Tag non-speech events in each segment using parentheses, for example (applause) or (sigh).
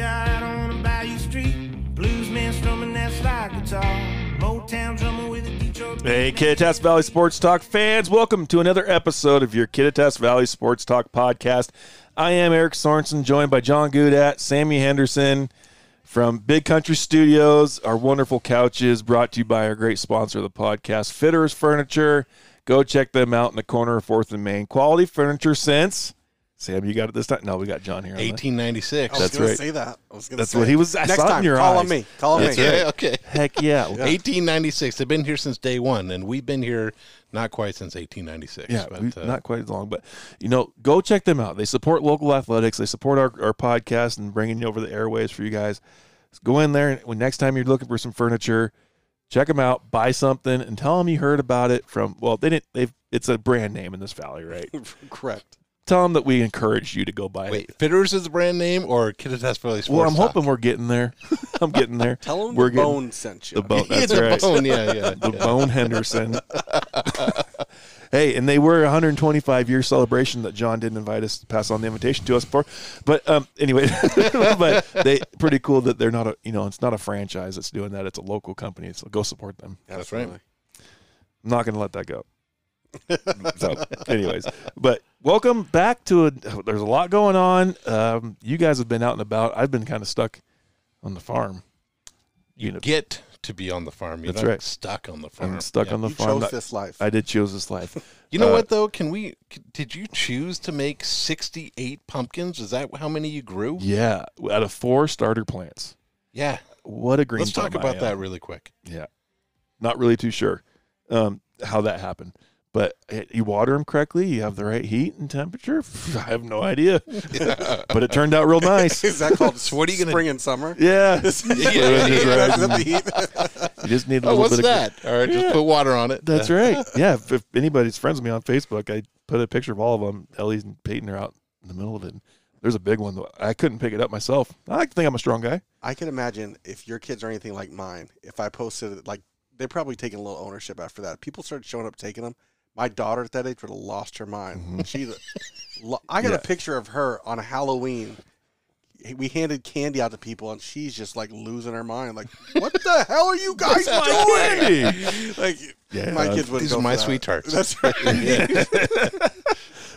On a bayou street. Strumming that slide guitar. Hey, Kittitas Valley Sports Talk fans, welcome to another episode of your Kittitas Valley Sports Talk podcast. I am Eric Sorensen, joined by John Goodat, Sammy Henderson from Big Country Studios. Our wonderful couches brought to you by our great sponsor of the podcast, Fitterers Furniture. Go check them out in the corner of 4th and Main. Quality furniture since. Sam, you got it this time? No, we got John here. 1896. That's gonna right. say that. I was gonna That's say what it. he was- I Next saw it in time, your call eyes. on me. Call on That's me. right. Okay. Heck yeah. (laughs) 1896. They've been here since day one, and we've been here not quite since 1896. Yeah, but, we- uh, not quite as long, but you know, go check them out. They support local athletics. They support our, our podcast and bringing you over the airways for you guys. Go in there and when next time you're looking for some furniture, check them out, buy something, and tell them you heard about it from. Well, they didn't. They've. It's a brand name in this valley, right? (laughs) Correct. Tell them that we encourage you to go buy it. Wait, it. Fitterers is the brand name, or Kittitas Valley Sports? Well, I'm hoping we're getting there. (laughs) I'm getting there. Tell them We're the getting- bone sent you. The bone. (laughs) Yeah, That's the right. bone, yeah, yeah. (laughs) the Bone Henderson. hey, and they were a 125 year celebration that John didn't invite us to pass on the invitation to us for. But um, anyway, but they pretty cool that they're not a you know it's not a franchise that's doing that. It's a local company, so go support them. That's right. I'm not going to let that go. (laughs) so, anyways, but welcome back to a. There's a lot going on. Um, you guys have been out and about. I've been kind of stuck on the farm. You know- get to be on the farm. You're That's not right. stuck on the farm. I'm stuck Yeah. on the You farm. chose this life. I did choose this life. (laughs) You know Uh, what though? Can we? Did you choose to make 68 pumpkins? Is that how many you grew? Yeah, out of four starter plants. Yeah. What a green. Let's talk thumb I about that really quick. Yeah, not really too sure um, how that happened, but eh, you water them correctly. You have the right heat and temperature. (laughs) I have no idea, but it turned out real nice. (laughs) Is that called So what are you gonna- spring and summer? Yeah, (laughs) That's yeah, the heat. you just need a Oh, little what's bit of. that? All right, just put water on it. That's right. Yeah, if, if anybody's friends with me on Facebook, I put a picture of all of them. Ellie and Peyton are out in the middle of it. There's a big one. though. I couldn't pick it up myself. I think I'm a strong guy. I can imagine if your kids are anything like mine, if I posted it, like they're probably taking a little ownership after that. People started showing up taking them. My daughter at that age would have lost her mind. Mm-hmm. She, I got Yeah. a picture of her on Halloween. We handed candy out to people, and she's just like losing her mind. Like, what the hell are you guys doing? (laughs) like, Yeah, my kids uh, wouldn't These are my that. sweethearts. That's (laughs) right. (laughs)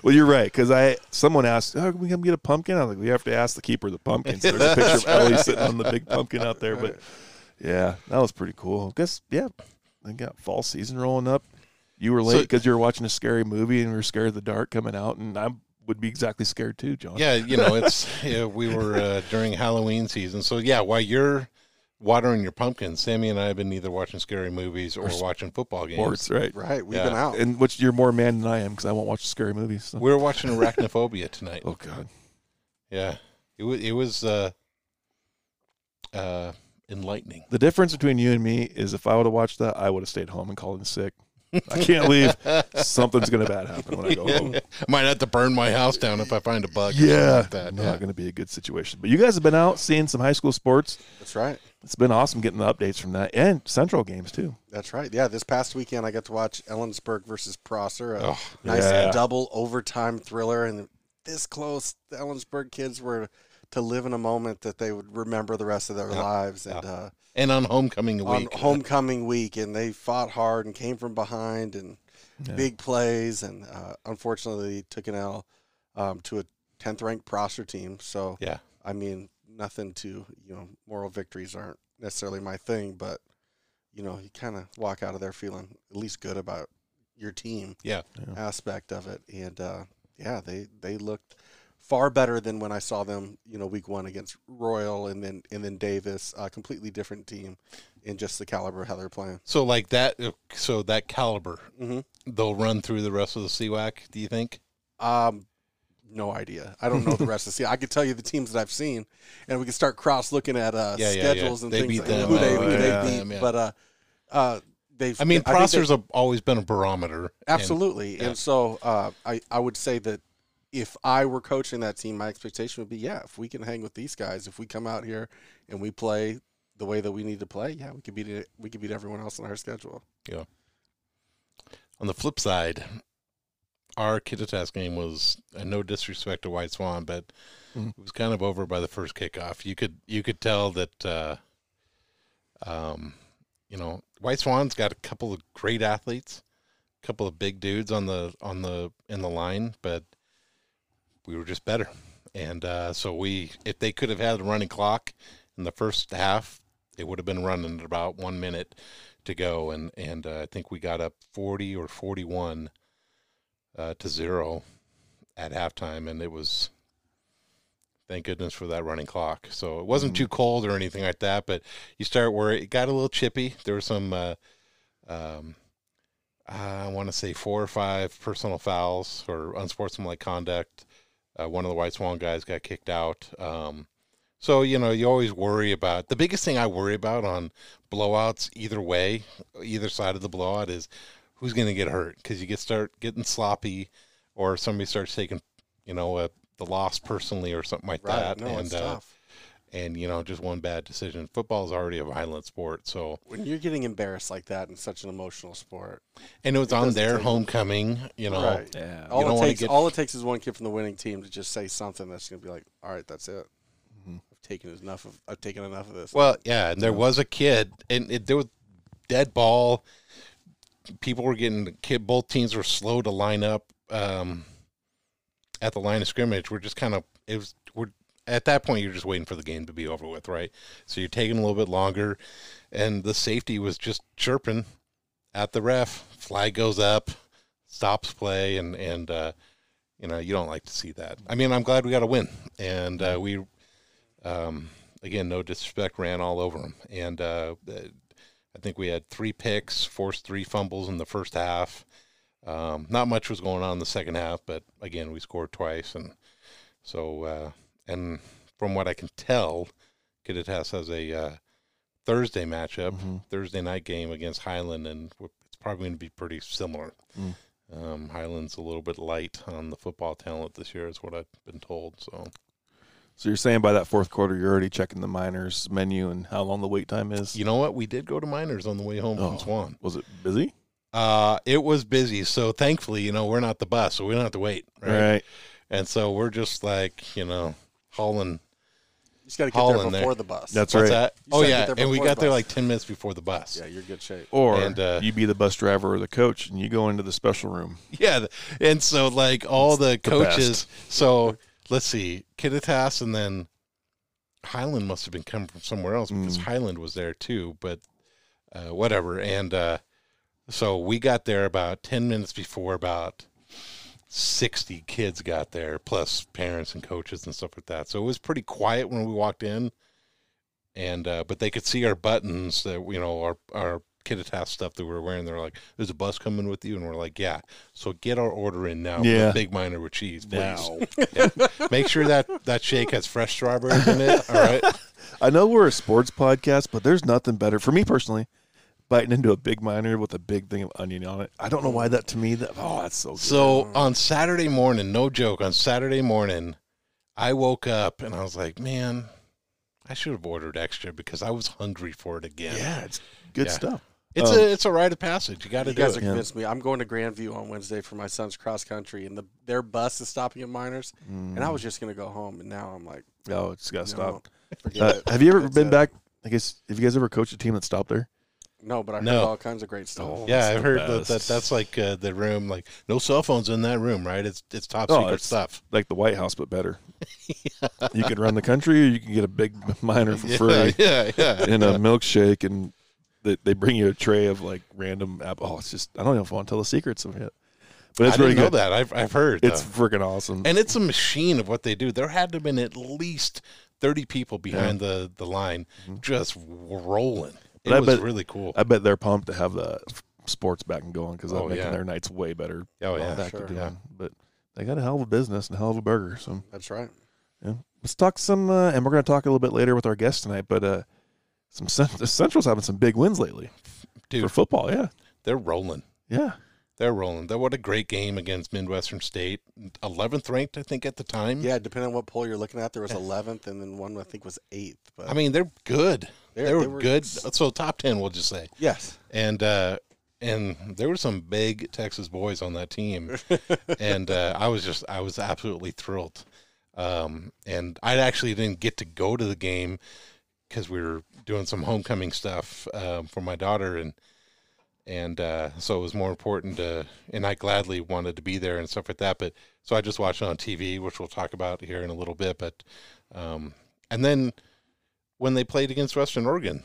Well, you're right because I someone asked, "Oh, can we come get a pumpkin?" I was like, "We have to ask the keeper of the pumpkins." There's a picture of Ellie sitting on the big pumpkin out there, but yeah, that was pretty cool. Guess yeah, they got fall season rolling up. You were late So- because you were watching a scary movie and we were scared of the dark coming out, and I would be exactly scared too, John. Yeah, you know, it's (laughs) yeah, we were uh, during Halloween season, so yeah. While you're watering your pumpkins, Sammy and I have been either watching scary movies or, watching football games. sports, right? right. We've Yeah. been out. And which you're more man than I am because I won't watch scary movies. so- We were watching (laughs) Arachnophobia tonight. Oh God, Yeah, it was it was uh, uh, enlightening. the difference between you and me is if I would have watched that, I would have stayed home and called in sick. I can't leave. Something's gonna bad happen when I go home. I (laughs) might have to burn my house down if I find a bug. Yeah, something like that. not Yeah. going to be a good situation. But you guys have been out seeing some high school sports. That's right. It's been awesome getting the updates from that and Central games too. That's right. Yeah, this past weekend I got to watch Ellensburg versus Prosser, a Oh, nice yeah. double overtime thriller, and this close. The Ellensburg kids were to live in a moment that they would remember the rest of their Yeah. lives, and uh, And on homecoming week. on week, homecoming week, and they fought hard and came from behind and Yeah. big plays, and uh, unfortunately took an L um, to a tenth ranked Prosser team. So yeah, I mean, nothing to you know, moral victories aren't necessarily my thing, but you know, you kind of walk out of there feeling at least good about your team yeah, aspect of it, and uh, yeah, they they looked far better than when I saw them, you know, week one against Royal, and then and then Davis, a completely different team in just the caliber of how they're playing. So like that, so that caliber, Mm-hmm. they'll run through the rest of the CWAC. Do you think? Um, no idea. I don't know the rest of the season. I could tell you the teams that I've seen, and we can start cross looking at uh, Yeah, yeah, yeah. schedules and They things beat like them. who they, who yeah. they beat. Yeah. But uh, uh, they've. I mean, Prosser's have always been a barometer. and- absolutely, yeah. and so uh, I I would say that if I were coaching that team, my expectation would be yeah, if we can hang with these guys, if we come out here and we play the way that we need to play, yeah, we could beat it. We could beat everyone else on our schedule. Yeah. On the flip side, our Kittitas game was uh, no disrespect to White Swan, but Mhm. it was kind of over by the first kickoff. You could you could tell that uh, um, you know White Swan's got a couple of great athletes, a couple of big dudes on the on the in the line, but we were just better. And uh, so we, if they could have had a running clock in the first half, it would have been running at about one minute to go, and and uh, I think we got up forty or forty one uh, to zero at halftime, and it was thank goodness for that running clock. So it wasn't too cold or anything like that, but you start where it got a little chippy. There were some, uh, um, I want to say four or five personal fouls or unsportsmanlike conduct. Uh, one of the White Swan guys got kicked out. Um, so you know you always worry about the biggest thing I worry about on blowouts either way, either side of the blowout is who's going to get hurt because you get start getting sloppy, or somebody starts taking you know uh, the loss personally or something like Right. that, No, and it's uh, tough. And you know just one bad decision. Football is already a violent sport, so When you're getting embarrassed like that in such an emotional sport, and it was It on their homecoming, you know. right? Yeah. All don't it takes, get- all it takes is one kid from the winning team to just say something that's going to be like, "All right, that's it. Mhm. I've taken enough of. I've taken enough of this." Well, yeah, and there was a kid, and it, there was dead ball. People were getting kid. Both teams were slow to line up um, at the line of scrimmage. We're just kind of it was. At that point. You're just waiting for the game to be over with, right? So you're taking a little bit longer, and the safety was just chirping at the ref. Flag goes up, stops play, and and uh, you know you don't like to see that. I mean, I'm glad we got a win, and uh, we um, again, no disrespect, ran all over them. And uh, I think we had three picks, forced three fumbles in the first half. Um, not much was going on in the second half, but again, we scored twice. And so, uh, and from what I can tell, Kittitas has a uh, Thursday matchup, Mhm. Thursday night game against Highland, and it's probably going to be pretty similar. Mm. Um, Highland's a little bit light on the football talent this year, is what I've been told. So. So you're saying by that fourth quarter, you're already checking the miners menu and how long the wait time is? You know what? We did go to Miners on the way home Oh. from Swan. Was it busy? Uh, it was busy, so thankfully, you know, we're not the bus, so we don't have to wait, right? And so we're just like, you know, hauling. you just got to get Haul there in there. before the bus. That's What's right. that? You Oh said yeah, get there and we before got the there bus. like ten minutes before the bus. yeah, you're good shape. Or And, uh, you be the bus driver or the coach, and you go into the special room. (laughs) Yeah, th- and so like all the the coaches. So let's see, Kittitas, and then Highland must have been coming from somewhere else because Mm. Highland was there too. But uh, whatever, and uh, so we got there about ten minutes before about sixty kids got there, plus parents and coaches and stuff like that. So it was pretty quiet when we walked in, and uh, but they could see our buttons that you know our our Kittitas stuff that we were wearing. They're like, "There's a bus coming with you," and we're like, "Yeah." So get our order in now. Yeah. big minor with cheese, please. (laughs) Yeah. Make sure that that shake has fresh strawberries in it. All right. (laughs) I know we're a sports podcast, but there's nothing better for me personally. Biting into a big miner with a big thing of onion on it. I don't know why that to me that oh that's so good. So on Saturday morning, no joke, on Saturday morning, I woke up and I was like, man, I should have ordered extra because I was hungry for it again. yeah, it's good Yeah. stuff. It's Um, a it's a rite of passage. You got to You do guys it. are convinced me. I'm going to Grandview on Wednesday for my son's cross country, and the their bus is stopping at Miners, and I was just going to go home, and now I'm like, oh, it's got to no, stop. Uh, it. have you ever That's been it. back? I guess have you guys ever coached a team that stopped there? No, but I heard No. all kinds of great stuff. Oh, Yeah, I've heard that, that that's like uh, the room, like no cell phones in that room, right? It's it's top Oh, secret it's- stuff. Like the White House, but better. (laughs) You can run the country, or you can get a big (laughs) miner for Yeah, free yeah, yeah. and a milkshake, and they, they bring you a tray of like random apple. Oh, it's just I don't know if I want to tell the secrets of it, but it's I really didn't know that. I've I've heard. It's though. freaking awesome. and it's a machine of what they do. There had to have been at least thirty people behind the the line, just rolling. It I was bet- really cool. I bet they're pumped to have the sports back and going because that's Oh, making yeah. their nights way better. Oh, yeah. back Sure. to. Yeah. But they got a hell of a business and a hell of a burger. So That's right. yeah, let's talk some, uh, and we're going to talk a little bit later with our guest tonight. But uh, some the Central's having some big wins lately Dude, for football. Yeah, they're rolling. yeah. They're rolling. That what a great game against Midwestern State. Eleventh ranked, I think, at the time. Yeah, depending on what poll you're looking at, there was 11th, and then one I think was eighth. But I mean, they're good. They're- They were, they were- good. So top ten, we'll just say. yes, And uh, and there were some big Texas boys on that team, (laughs) and uh, I was just I was absolutely thrilled. Um, and I actually didn't get to go to the game because we were doing some homecoming stuff um, for my daughter, and and uh, so it was more important to. And I gladly wanted to be there and stuff like that, but so I just watched it on TV, which we'll talk about here in a little bit. But um, and then when they played against Western Oregon,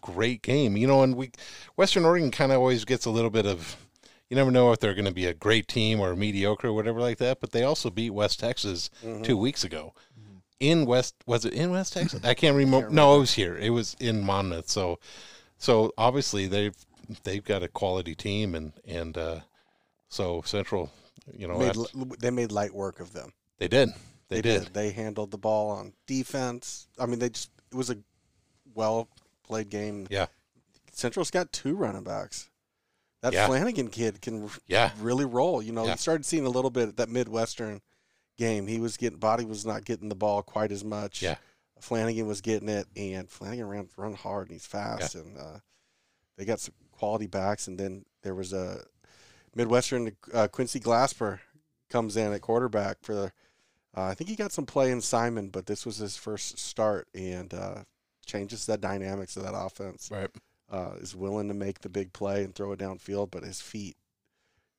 great game. You know, and we Western Oregon kind of always gets a little bit of you never know if they're going to be a great team or mediocre or whatever like that. But they also beat West Texas Mm-hmm. two weeks ago in West. Was it in West Texas? I can't (laughs) remember. No, it was here. It was in Monmouth. So, so obviously they've they've got a quality team and and uh, so Central, you know, made, they made light work of them. they did. They, did. They handled the ball on defense. I mean, they just it was a well played game. Yeah. Central's got two running backs. That Yeah. Flanagan kid can Yeah. really roll. You know, Yeah. you started seeing a little bit at that Midwestern game. He was getting body was not getting the ball quite as much. Yeah. Flanagan was getting it, and Flanagan ran run hard and he's fast, and uh, they got some quality backs. And then there was a Midwestern uh, Quincy Glasper comes in at quarterback for the. Uh, I think he got some play in Simon, but this was his first start and uh, changes the dynamics of that offense Right. uh, is willing to make the big play and throw it downfield, but his feet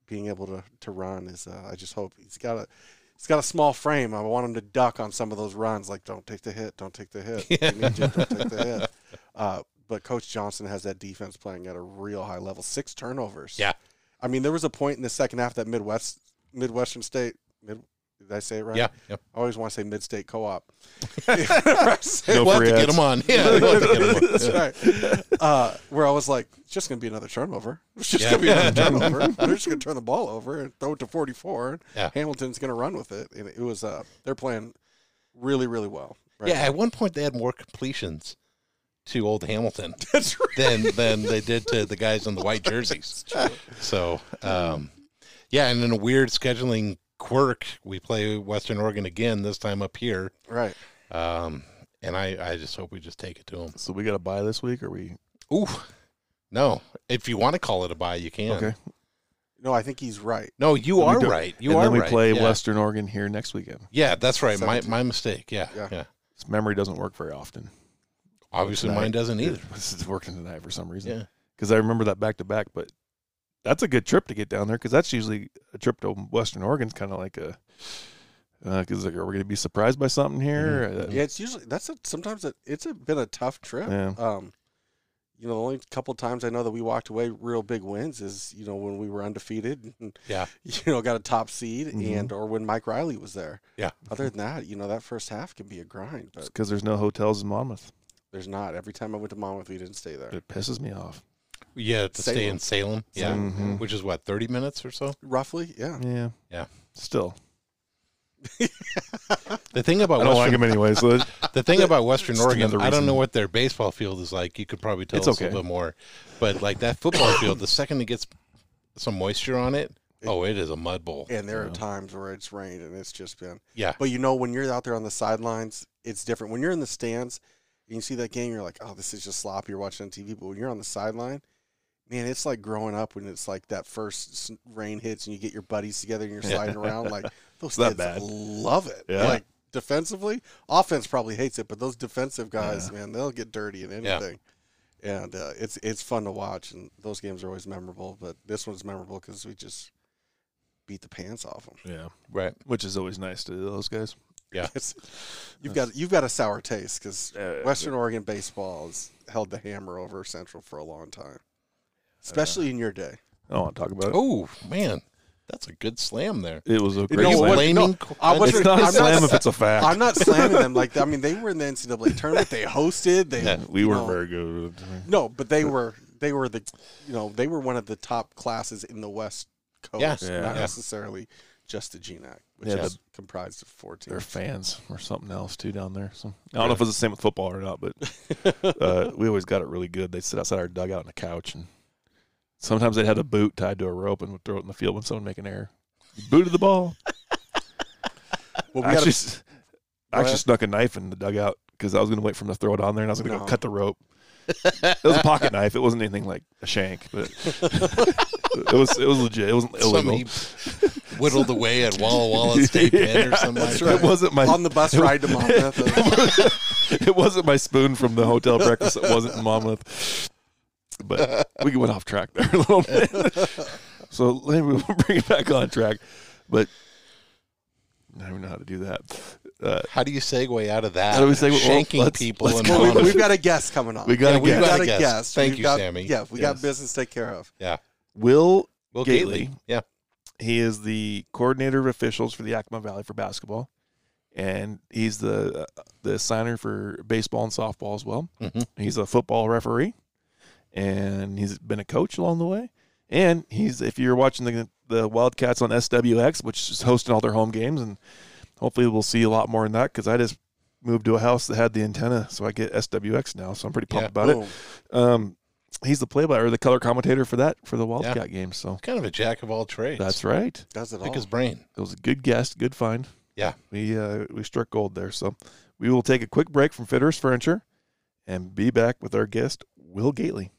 being able to, to run is uh, I just hope he's got a he's got a small frame. I want him to duck on some of those runs, like don't take the hit, don't take the hit, (laughs) Yeah. You, don't take the hit. Uh, but Coach Johnson has that defense playing at a real high level. Six turnovers. Yeah. I mean there was a point in the second half that Midwest Midwestern State mid. Did I say it right? Yeah. Yep. I always want to say Mid-State Co-op. (laughs) We'll have to get them on. Yeah. We'll have to get 'em on. (laughs) That's right. Uh, where I was like, it's just going to be another turnover. It's just Yeah. going to be another (laughs) turnover. They're just going to turn the ball over and throw it to 44. Yeah. Hamilton's going to run with it. And it was, uh, they're playing really, really well. Right Yeah. At one point, they had more completions to Old Hamilton (laughs) That's right. than than they did to the guys in the white (laughs) jerseys. So, um, yeah, and in a weird scheduling quirk, we play Western Oregon again. This time up here, Right. um, and I, I just hope we just take it to them. So we got a buy this week, or we? Ooh, no! If you want to call it a buy, you can. Okay. No, I think he's right. No, you are right. You and are then we right. play yeah. Western Oregon here next weekend. Yeah, that's right. My 17. my mistake. Yeah, Yeah. yeah. This memory doesn't work very often. Obviously, Tonight. mine doesn't either. (laughs) This is working tonight for some reason. Yeah. Because I remember that back to back, but that's a good trip to get down there because that's usually a trip to Western Oregon's kind of like a. Because like, are we going to be surprised by something here? Uh, Yeah, it's usually, that's a, sometimes it, it's a, been a tough trip. Yeah. Um, you know, the only couple times I know that we walked away real big wins is, you know, when we were undefeated (laughs) and, Yeah. you know, got a top seed Mhm. and, or when Mike Riley was there. Yeah. Other than that, you know, that first half can be a grind, but because there's no hotels in Monmouth. There's not. Every time I went to Monmouth, we didn't stay there. It pisses me off. Yeah, to stay in Salem. Yeah, Mhm. which is what thirty minutes or so. Roughly, yeah. Yeah. Yeah. Still, The thing about I don't like Western, them anyway. So (laughs) it- the thing about Western Just Oregon, another I don't know what their baseball field is like. You could probably tell It's us a okay. little bit more, but like that football (coughs) field, the second it gets some moisture on it, oh, it is a mud bowl. And there Yeah. are times where it's rained and it's just been. Yeah, But you know, when you're out there on the sidelines, it's different. When you're in the stands and you see that game, you're like, oh, this is just sloppy. You're watching on TV. But when you're on the sideline, man, it's like growing up when it's like that first rain hits and you get your buddies together and you're sliding around. Like (laughs) those kids bad. love it. Yeah. Like defensively, offense probably hates it, but those defensive guys, man, they'll get dirty in Yeah. anything. And uh, it's it's fun to watch, and those games are always memorable. But this one's memorable because we just beat the pants off them. yeah, right. which is always nice to those guys. Yeah. (laughs) You've got you've got a sour taste because uh, uh, Western uh, Oregon baseball has held the hammer over Central for a long time, uh, especially in your day. I don't want to talk about it. Oh man, that's a good slam there. It was a great know you what? slam. No, I wasn't- It's not a I'm slam not- if it's a fact. I'm not slamming them like (laughs) I mean they were in the NCAA tournament. They hosted. They Yeah, we weren't know, very good. no, but they were they were the you know they were one of the top classes in the West Coast, Yeah. Yeah. not Yeah. necessarily just the GNAC, which Yeah, is comprised of four teams. fans or something else too down there. So I don't know if it's the same with football or not, but (laughs) uh, we always got it really good. They'd sit outside our dugout on the couch, and sometimes they had a boot tied to a rope and would throw it in the field when someone make an error. You booted the ball. Well, I we actually, got s- I actually ahead. snuck a knife in the dugout because I was going to wait for him to throw it on there, and I was going to No. go cut the rope. It was a pocket knife. It wasn't anything like a shank, but (laughs) it was it was legit. It wasn't illegal. Somebody whittled away at Walla Walla (laughs) State Pen or something like It that. wasn't my On the bus (laughs) ride to Monmouth. it wasn't my spoon from the hotel breakfast. It wasn't in Monmouth. But we went off track there a little bit. So maybe we'll bring it back on track. But I don't know how to do that. Uh, How do you segue out of that? How do we segue- well, Shanking let's- people let's and go. Well, we, we've got a guest coming on. We got Yeah, a we've guest. got a a guest. guest. Thank We've you, got- Sammy. Yeah, we Yes. got business to take care of. yeah. Will Will Gaethle. Gaethle. Yeah. He is the coordinator of officials for the Yakima Valley for basketball, and he's the uh, the signer for baseball and softball as well. Mhm. He's a football referee, and he's been a coach along the way. And he's if you're watching the the Wildcats on SWX, which is hosting all their home games, and hopefully we'll see a lot more in that because I just moved to a house that had the antenna, so I get SWX now. So I'm pretty pumped Yeah. about it. Um, he's the play by or the color commentator for that for the Wildcat game. So Kind of a jack of all trades. that's right. Does it Pick all. his brain. It was a good guest, good find. Yeah. We uh, we struck gold there. So we will take a quick break from Fitterer's Furniture and be back with our guest, Will Gaethle.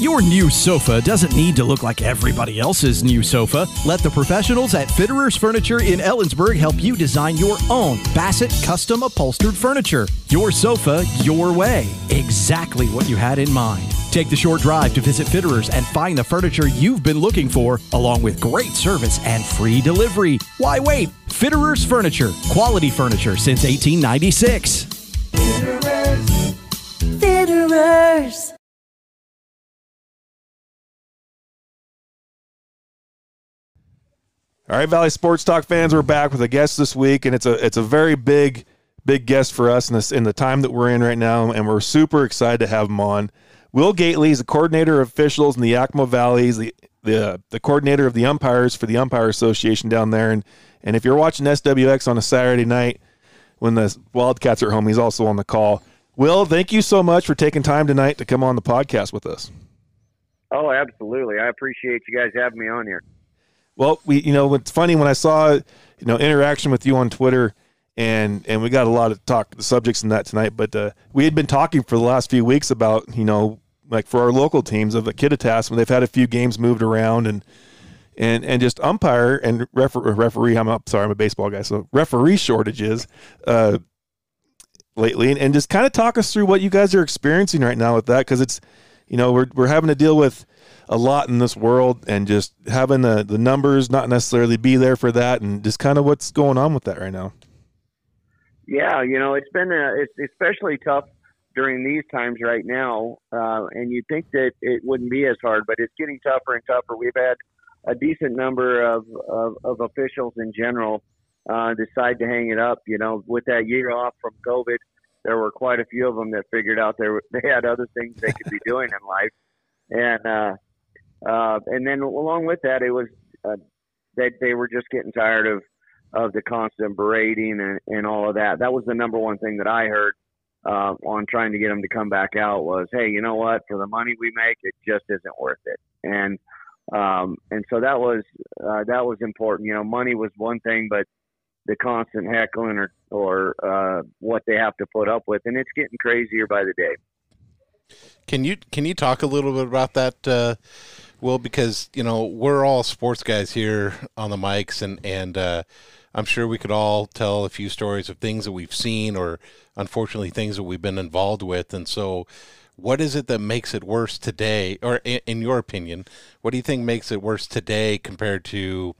Your new sofa doesn't need to look like everybody else's new sofa. Let the professionals at Fitterers Furniture in Ellensburg help you design your own Bassett custom upholstered furniture. Your sofa, your way. Exactly what you had in mind. Take the short drive to visit Fitterers and find the furniture you've been looking for, along with great service and free delivery. Why wait? Fitterers Furniture, quality furniture since 1896. Fitterers. All right, Valley Sports Talk fans, we're back with a guest this week, and it's a it's a very big big guest for us in this in the time that we're in right now, and we're super excited to have him on. Will Gaethle is the coordinator of officials in the Yakima Valley. He's the the the coordinator of the umpires for the Umpire Association down there, and and if you're watching SWX on a Saturday night when the Wildcats are home, he's also on the call. Will, thank you so much for taking time tonight to come on the podcast with us. Oh, absolutely. I appreciate you guys having me on here. Well, we you know it's funny when I saw you know interaction with you on Twitter, and and we got a lot of talk the subjects in that tonight. But uh, we had been talking for the last few weeks about you know like for our local teams of the Kittitas when they've had a few games moved around and and and just umpire and refer, referee. I'm up. Sorry, I'm a baseball guy, so referee shortages. Uh, lately and, and just kind of talk us through what you guys are experiencing right now with that because it's you know we're, we're having to deal with a lot in this world and just having the, the numbers not necessarily be there for that and just kind of what's going on with that right now Yeah, you know, it's been uh it's especially tough during these times right now, uh, and you'd think that it wouldn't be as hard, but it's getting tougher and tougher. We've had a decent number of, of, of officials in general uh, decide to hang it up. You know, with that year off from COVID, there were quite a few of them that figured out they were, (laughs) they had other things they could be (laughs) doing in life, and uh, uh, and then along with that, it was uh, that they were just getting tired of of the constant berating and, and all of that. That was the number one thing that I heard uh, on trying to get them to come back out was, hey, you know what? For the money we make, it just isn't worth it. And um, and so that was uh, that was important. You know, money was one thing, but the constant heckling or or uh, what they have to put up with, and it's getting crazier by the day. Can you can you talk a little bit about that, uh, Will? Because you know we're all sports guys here on the mics, and and uh, I'm sure we could all tell a few stories of things that we've seen, or unfortunately things that we've been involved with. And so, what is it that makes it worse today, or in, in your opinion, what do you think makes it worse today compared to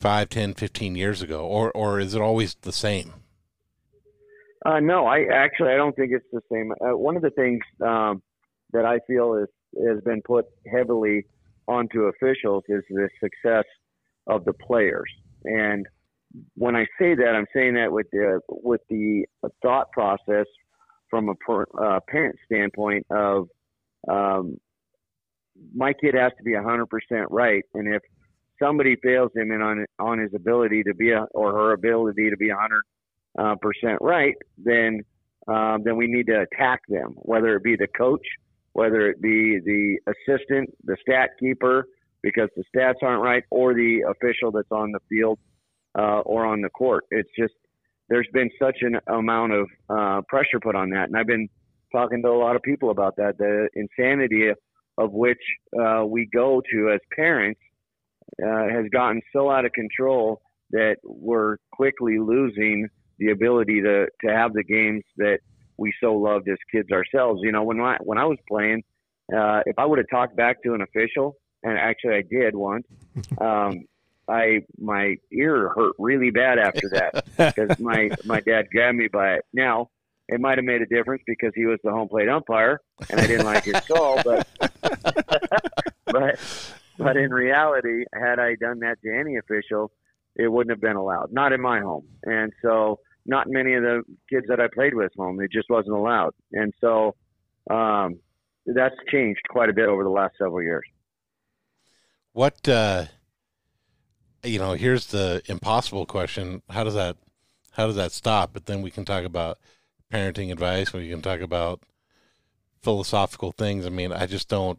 5, 10, 15 years ago, or or is it always the same? Uh, no, I actually I don't think it's the same. Uh, one of the things um, that I feel is has been put heavily onto officials is the success of the players. And when I say that, I'm saying that with the with the thought process from a per, uh, parent standpoint of um, my kid has to be 100% right, and if somebody fails him in on on his ability to be a, or her ability to be 100 uh, percent right, then um, then we need to attack them, whether it be the coach, whether it be the assistant, the stat keeper, because the stats aren't right, or the official that's on the field uh, or on the court. It's just there's been such an amount of uh, pressure put on that, and I've been talking to a lot of people about that. The insanity of which uh, we go to as parents uh, has gotten so out of control that we're quickly losing the ability to to have the games that we so loved as kids ourselves. You know, when I when I was playing, uh, if I would have talked back to an official, and actually I did once, (laughs) um, I my ear hurt really bad after that (laughs) because my my dad grabbed me by it. Now it might have made a difference because he was the home plate umpire and I didn't like his call, but (laughs) but but in reality, had I done that to any official, it wouldn't have been allowed. Not in my home, and so not many of the kids that I played with home. It just wasn't allowed, and so um, that's changed quite a bit over the last several years. What uh, you know? Here's the impossible question: How does that how does that stop? But then we can talk about parenting advice. We can talk about philosophical things. I mean, I just don't.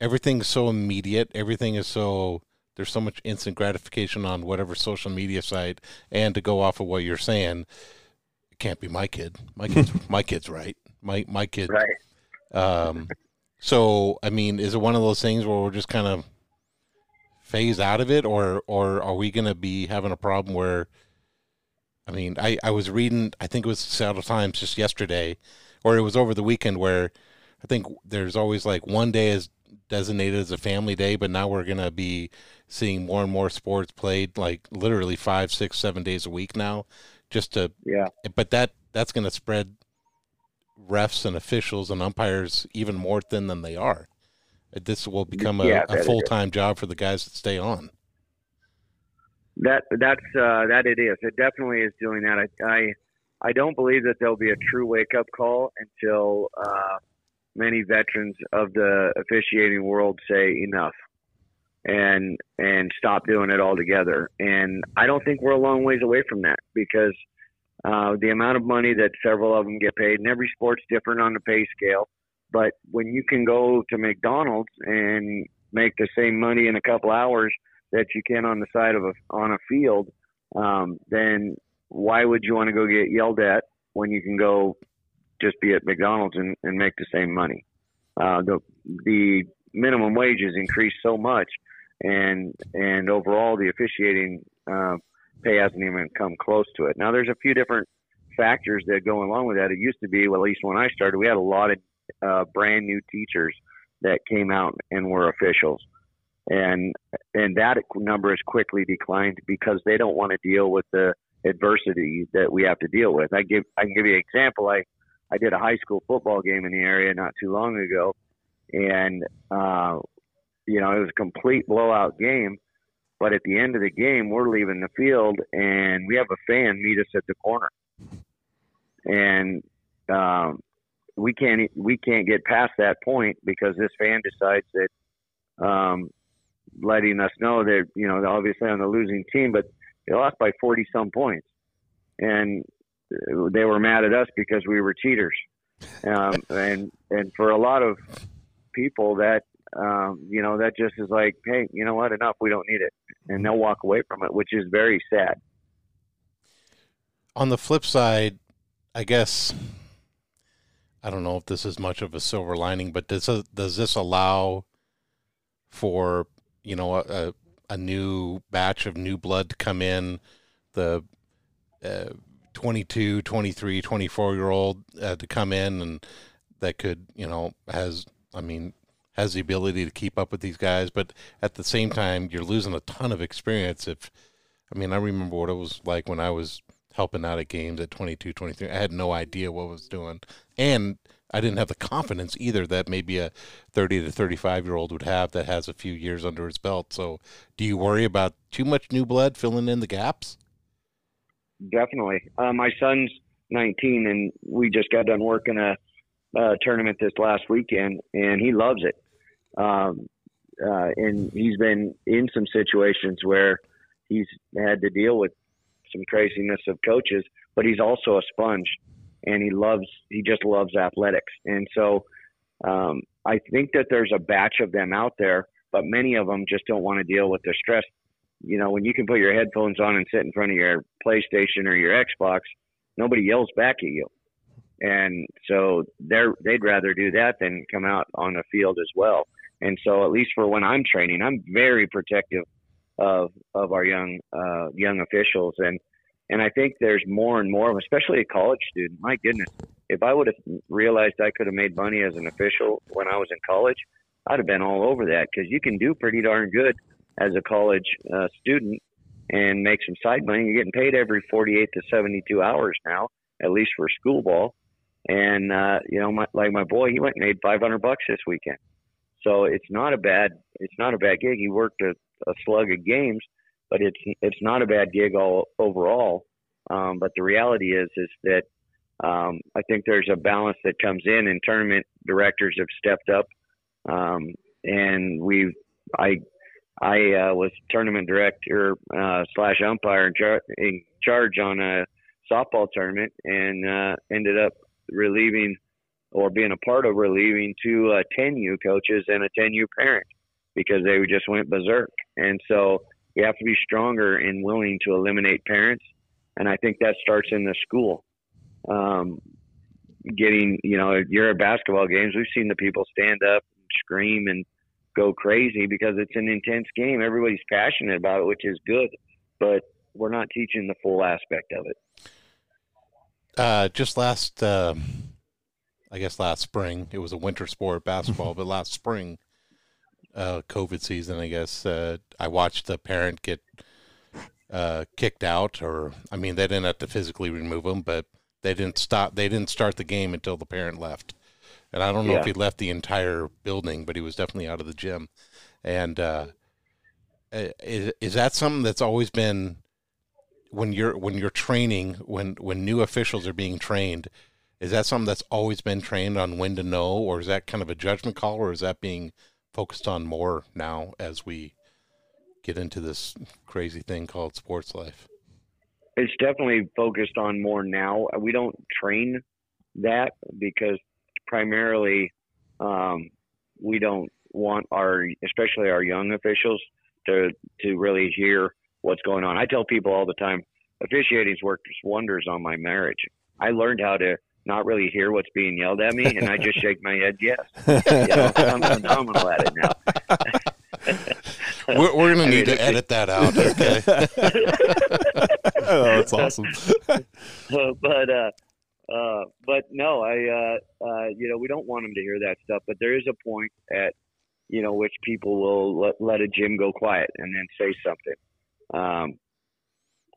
Everything's so immediate. Everything is so. There's so much instant gratification on whatever social media site, and to go off of what you're saying, it can't be my kid. My kid's (laughs) my kid's right. My my kid. Right. Um, so I mean, is it one of those things where we're just kind of phase out of it, or or are we going to be having a problem where? I mean, I, I was reading, I think it was Seattle Times just yesterday, or it was over the weekend, where I think there's always like one day is designated as a family day, but now we're going to be seeing more and more sports played like literally five, six, seven days a week now, just to, Yeah. but that, that's going to spread refs and officials and umpires even more thin than they are. This will become a, Yeah, a full time job for the guys that stay on. That that's uh, that it is. It definitely is doing that. I I, I don't believe that there'll be a true wake up call until uh, many veterans of the officiating world say enough and and stop doing it altogether. And I don't think we're a long ways away from that because uh, the amount of money that several of them get paid, and every sport's different on the pay scale. But when you can go to McDonald's and make the same money in a couple hours that you can on the side of a on a field, um, then why would you want to go get yelled at when you can go just be at McDonald's and, and make the same money? Uh, the the minimum wage has increased so much, and and overall the officiating uh, pay hasn't even come close to it. Now there's a few different factors that go along with that. It used to be, well, at least when I started, we had a lot of uh, brand new teachers that came out and were officials and and that number has quickly declined because they don't want to deal with the adversity that we have to deal with. I give I can give you an example. I I did a high school football game in the area not too long ago, and uh, you know it was a complete blowout game. But at the end of the game, we're leaving the field, and we have a fan meet us at the corner, and um, we can't we can't get past that point because this fan decides that um, letting us know that you know obviously on the losing team, but they lost by forty some points, and they were mad at us because we were cheaters, um, (laughs) and and for a lot of people that um, you know that just is like, hey, you know what, enough, we don't need it, and they'll walk away from it, which is very sad. on the flip side, I guess I don't know if this is much of a silver lining, but does does this allow for you know a a new batch of new blood to come in, the uh, 22, 23, 24 year old uh, to come in and that could you know has I mean has the ability to keep up with these guys, but at the same time you're losing a ton of experience if I mean, I remember what it was like when I was helping out at games at 22, 23. I had no idea what I was doing. And I didn't have the confidence either that maybe a 30 to 35 year old would have that has a few years under his belt. So, do you worry about too much new blood filling in the gaps? Definitely. Uh, my son's 19, and we just got done working a, a tournament this last weekend, and he loves it. Um, uh, and he's been in some situations where he's had to deal with some craziness of coaches, but he's also a sponge, and he loves he just loves athletics, and so um, I think that there's a batch of them out there, but many of them just don't want to deal with the stress you know, when you can put your headphones on and sit in front of your PlayStation or your Xbox, nobody yells back at you. and so they're they'd rather do that than come out on the field as well. And so at least for when I'm training, I'm very protective of of our young uh, young officials and and I think there's more and more, especially a college student. My goodness, if I would have realized I could have made money as an official when I was in college, I'd have been all over that because you can do pretty darn good as a college uh, student and make some side money. You're getting paid every 48 to 72 hours now, at least for school ball. And uh, you know, my, like my boy, he went and made 500 bucks this weekend. So it's not a bad it's not a bad gig. He worked a, a slug of games, but it's it's not a bad gig all overall. Um, but the reality is is that um, I think there's a balance that comes in, and tournament directors have stepped up, um, and we've I I uh, was tournament director uh, slash umpire in, char- in, charge on a softball tournament, and uh, ended up relieving or being a part of relieving two uh, 10U coaches and a 10U parent because they just went berserk. And so we have to be stronger and willing to eliminate parents. And I think that starts in the school. Um, getting, you know, you're at basketball games, we've seen the people stand up and scream and go crazy because it's an intense game. Everybody's passionate about it, which is good, but we're not teaching the full aspect of it. Uh, just last, uh, I guess last spring, it was a winter sport, basketball, (laughs) but last spring, uh, COVID season, I guess, uh, I watched the parent get uh, kicked out, or I mean, they didn't have to physically remove them, but they didn't stop. They didn't start the game until the parent left, and I don't know Yeah. if he left the entire building, but he was definitely out of the gym. And uh, is, is that something that's always been when you're when you're training when when new officials are being trained? Is that something that's always been trained on when to know, or is that kind of a judgment call, or is that being focused on more now as we get into this crazy thing called sports life? it's definitely focused on more now. We don't train that because primarily um, we don't want our, especially our young officials, to to really hear what's going on. I tell people all the time, officiating's worked wonders on my marriage. I learned how to not really hear what's being yelled at me, and I just shake my head yes. (laughs) You know, I'm phenomenal at it now. We're, we're going to need mean, to it- edit that out. Okay. (laughs) (laughs) oh, that's awesome. but uh, uh, but no, I uh, uh, you know we don't want them to hear that stuff. But there is a point at you know which people will let, let a gym go quiet and then say something, um,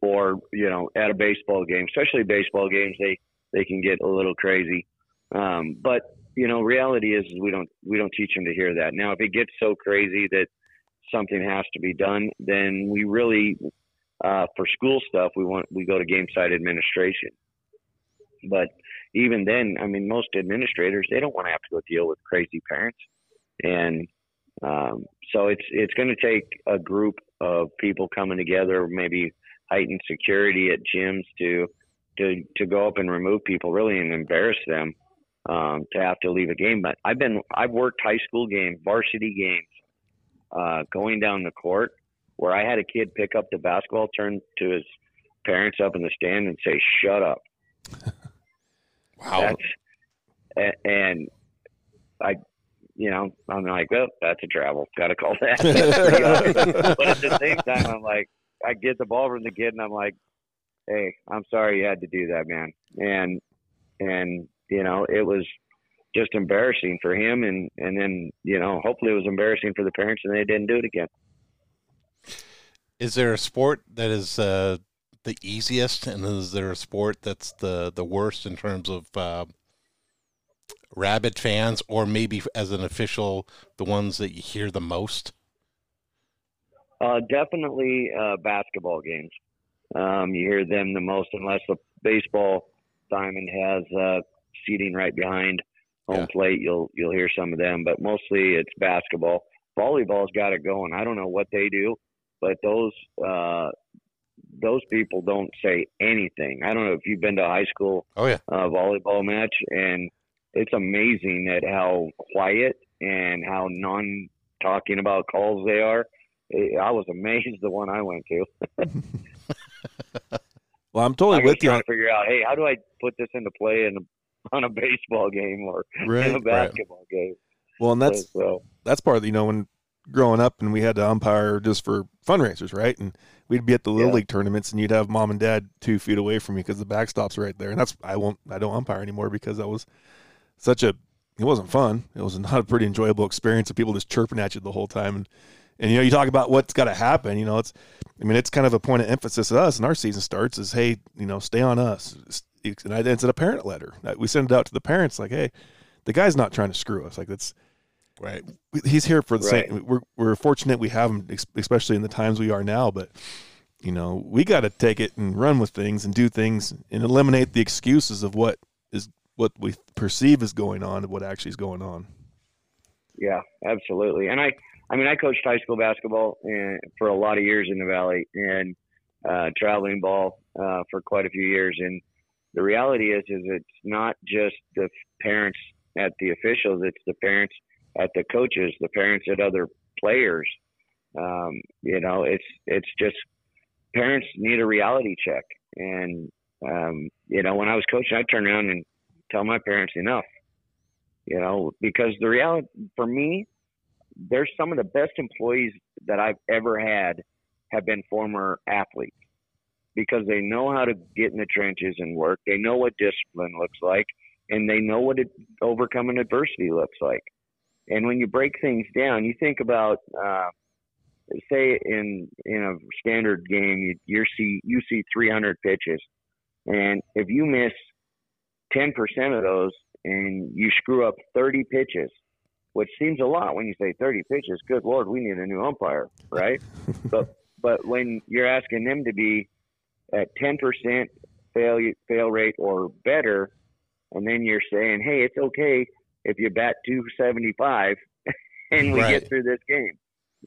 or you know at a baseball game, especially baseball games, they they can get a little crazy. Um, but you know, reality is, we don't we don't teach them to hear that. Now, if it gets so crazy that something has to be done, then we really uh, for school stuff, we want we go to game side administration. But even then, I mean, most administrators they don't want to have to go deal with crazy parents, and um, so it's it's going to take a group of people coming together, maybe heightened security at gyms to to to go up and remove people really and embarrass them um, to have to leave a game. But I've been I've worked high school games, varsity games, uh, going down the court where I had a kid pick up the basketball, turn to his parents up in the stand, and say, "Shut up." Wow. That's and I, you know, I'm like, oh, that's a travel. Got to call that. (laughs) But at the same time, I'm like, I get the ball from the kid, and I'm like, hey, I'm sorry you had to do that, man. And and you know, it was just embarrassing for him, and and then you know, hopefully, it was embarrassing for the parents, and they didn't do it again. Is there a sport that is uh, the easiest, and is there a sport that's the the worst in terms of uh, rabid fans, or maybe as an official, the ones that you hear the most? Uh, definitely uh, basketball games. Um, you hear them the most, unless the baseball diamond has uh, seating right behind home Yeah. plate. You'll you'll hear some of them, but mostly it's basketball. Volleyball's got it going. I don't know what they do, but those uh, those people don't say anything. I don't know if you've been to a high school Oh yeah, uh, volleyball match, and it's amazing at how quiet and how non talking about calls they are. I I was amazed the one I went to. (laughs) Well, I'm totally I with you. trying to figure out, hey, how do I put this into play in a, (laughs) on a baseball game or Right, in a basketball game. Well, and that's so that's part of you know when growing up and we had to umpire just for fundraisers, right? And we'd be at the little Yeah. league tournaments and you'd have mom and dad two feet away from me because the backstop's right there. And that's I won't I don't umpire anymore because that was such a it wasn't fun. It was not a pretty enjoyable experience of people just chirping at you the whole time and and you know you talk about what's got to happen. You know it's I mean it's kind of a point of emphasis of us and our season starts is hey you know stay on us. And I, it's a parent letter. We send it out to the parents like hey the guy's not trying to screw us like that's Right. he's here for the Right. same. We're we're fortunate we have him, especially in the times we are now. But you know, we got to take it and run with things and do things and eliminate the excuses of what is what we perceive is going on and what actually is going on. Yeah, absolutely. And I, I mean, I coached high school basketball and, for a lot of years in the valley and uh, traveling ball uh, for quite a few years. And the reality is, is it's not just the parents at the officials; it's the parents at the coaches, the parents at other players. Um, you know, it's it's just parents need a reality check. And um, you know, when I was coaching, I'd turn around and tell my parents enough you know, because the reality for me, there's some of the best employees that I've ever had have been former athletes because they know how to get in the trenches and work. They know what discipline looks like and they know what it, overcoming adversity looks like. And when you break things down, you think about, uh, say in, in a standard game, you, you see, you see 300 pitches and if you miss 10% of those and you screw up 30 pitches, which seems a lot when you say 30 pitches. Good Lord, we need a new umpire, right? (laughs) but but when you're asking them to be at 10% fail fail rate or better, and then you're saying, hey, it's okay if you bat 275 (laughs) and we Right. get through this game.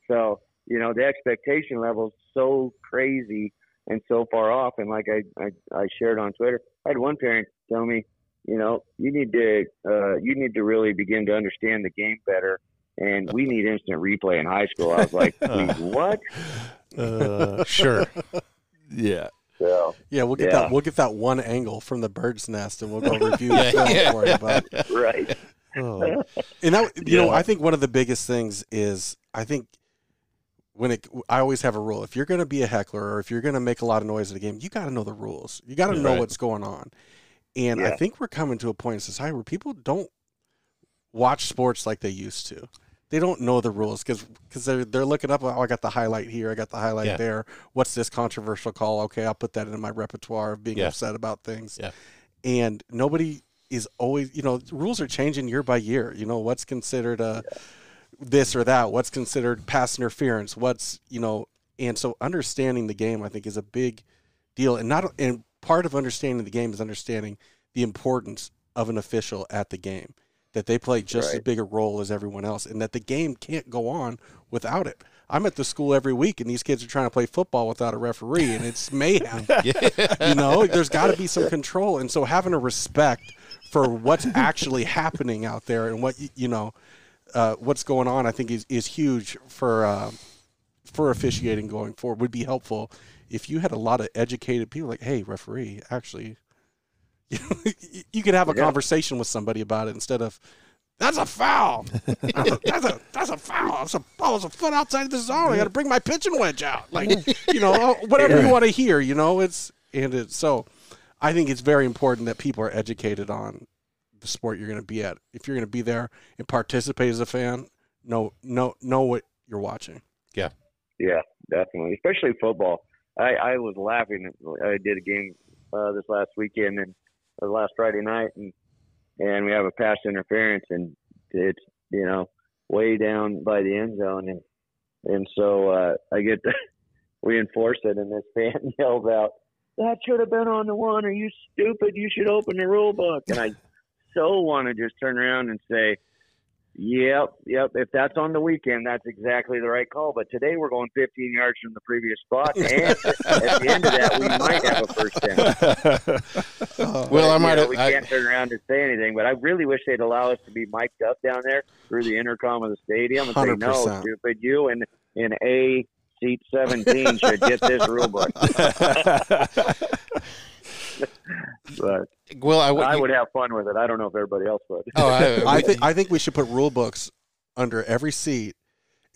So you know the expectation level is so crazy and so far off. And like I, I I shared on Twitter, I had one parent tell me, you know, you need to uh, you need to really begin to understand the game better. And we need instant replay in high school. I was like, (laughs) what? Uh, (laughs) Sure. yeah, So Yeah, we'll get Yeah. that. We'll get that one angle from the bird's nest, and we'll go review Yeah, the film yeah. for you. But right, oh, and that you know i think one of the biggest things is i think when it i always have a rule if you're going to be a heckler or if you're going to make a lot of noise in a game you got to know the rules you got to Yeah. know Right. what's going on and i think we're coming to a point in society where people don't watch sports like they used to they don't know the rules because because they're they're looking up. Oh, I got the highlight here. I got the highlight Yeah. there. What's this controversial call? Okay, I'll put that in my repertoire of being Yeah. upset about things. Yeah. And nobody is always, you know, rules are changing year by year. You know, what's considered a this or that? What's considered pass interference? What's you know, and so understanding the game, I think, is a big deal. And not and part of understanding the game is understanding the importance of an official at the game. That they play just as big a role as everyone else, and that the game can't go on without it. I'm at the school every week, and these kids are trying to play football without a referee, and it's mayhem. (laughs) you know, there's got to be some control, and so having a respect for what's actually happening out there and what you know, uh, what's going on, I think is is huge for uh, for officiating going forward. Would be helpful if you had a lot of educated people like, hey, referee, actually, (laughs) you could have a Yeah. conversation with somebody about it instead of. That's a foul. (laughs) that's a that's a foul. That's a ball is a foot outside of the zone. I got to bring my pitching wedge out. Like you know, (laughs) whatever you want to hear. You know, it's and it's so. I think it's very important that people are educated on the sport you're going to be at. If you're going to be there and participate as a fan, know know know what you're watching. yeah, yeah, definitely, especially football. I I was laughing. I did a game uh, this last weekend and or last Friday night, and and we have a pass interference, and it's you know way down by the end zone, and and so uh, I get the, (laughs) we enforce it, and this fan (laughs) yells out, "That should have been on the one. Are you stupid? You should open the rule book." And I (laughs) so want to just turn around and say. Yep, yep. If that's on the weekend, that's exactly the right call. But today we're going 15 yards from the previous spot, and at the end of that, we might have a first down. (laughs) Well, I You might know, we I, can't turn around and say anything, but I really wish they'd allow us to be mic'd up down there through the intercom of the stadium and say, "No, stupid, you and in A seat 17 should get this rule book." (laughs) but Well, I, would- would have fun with it. I don't know if everybody else would. Oh, I, (laughs) I think I think we should put rule books under every seat,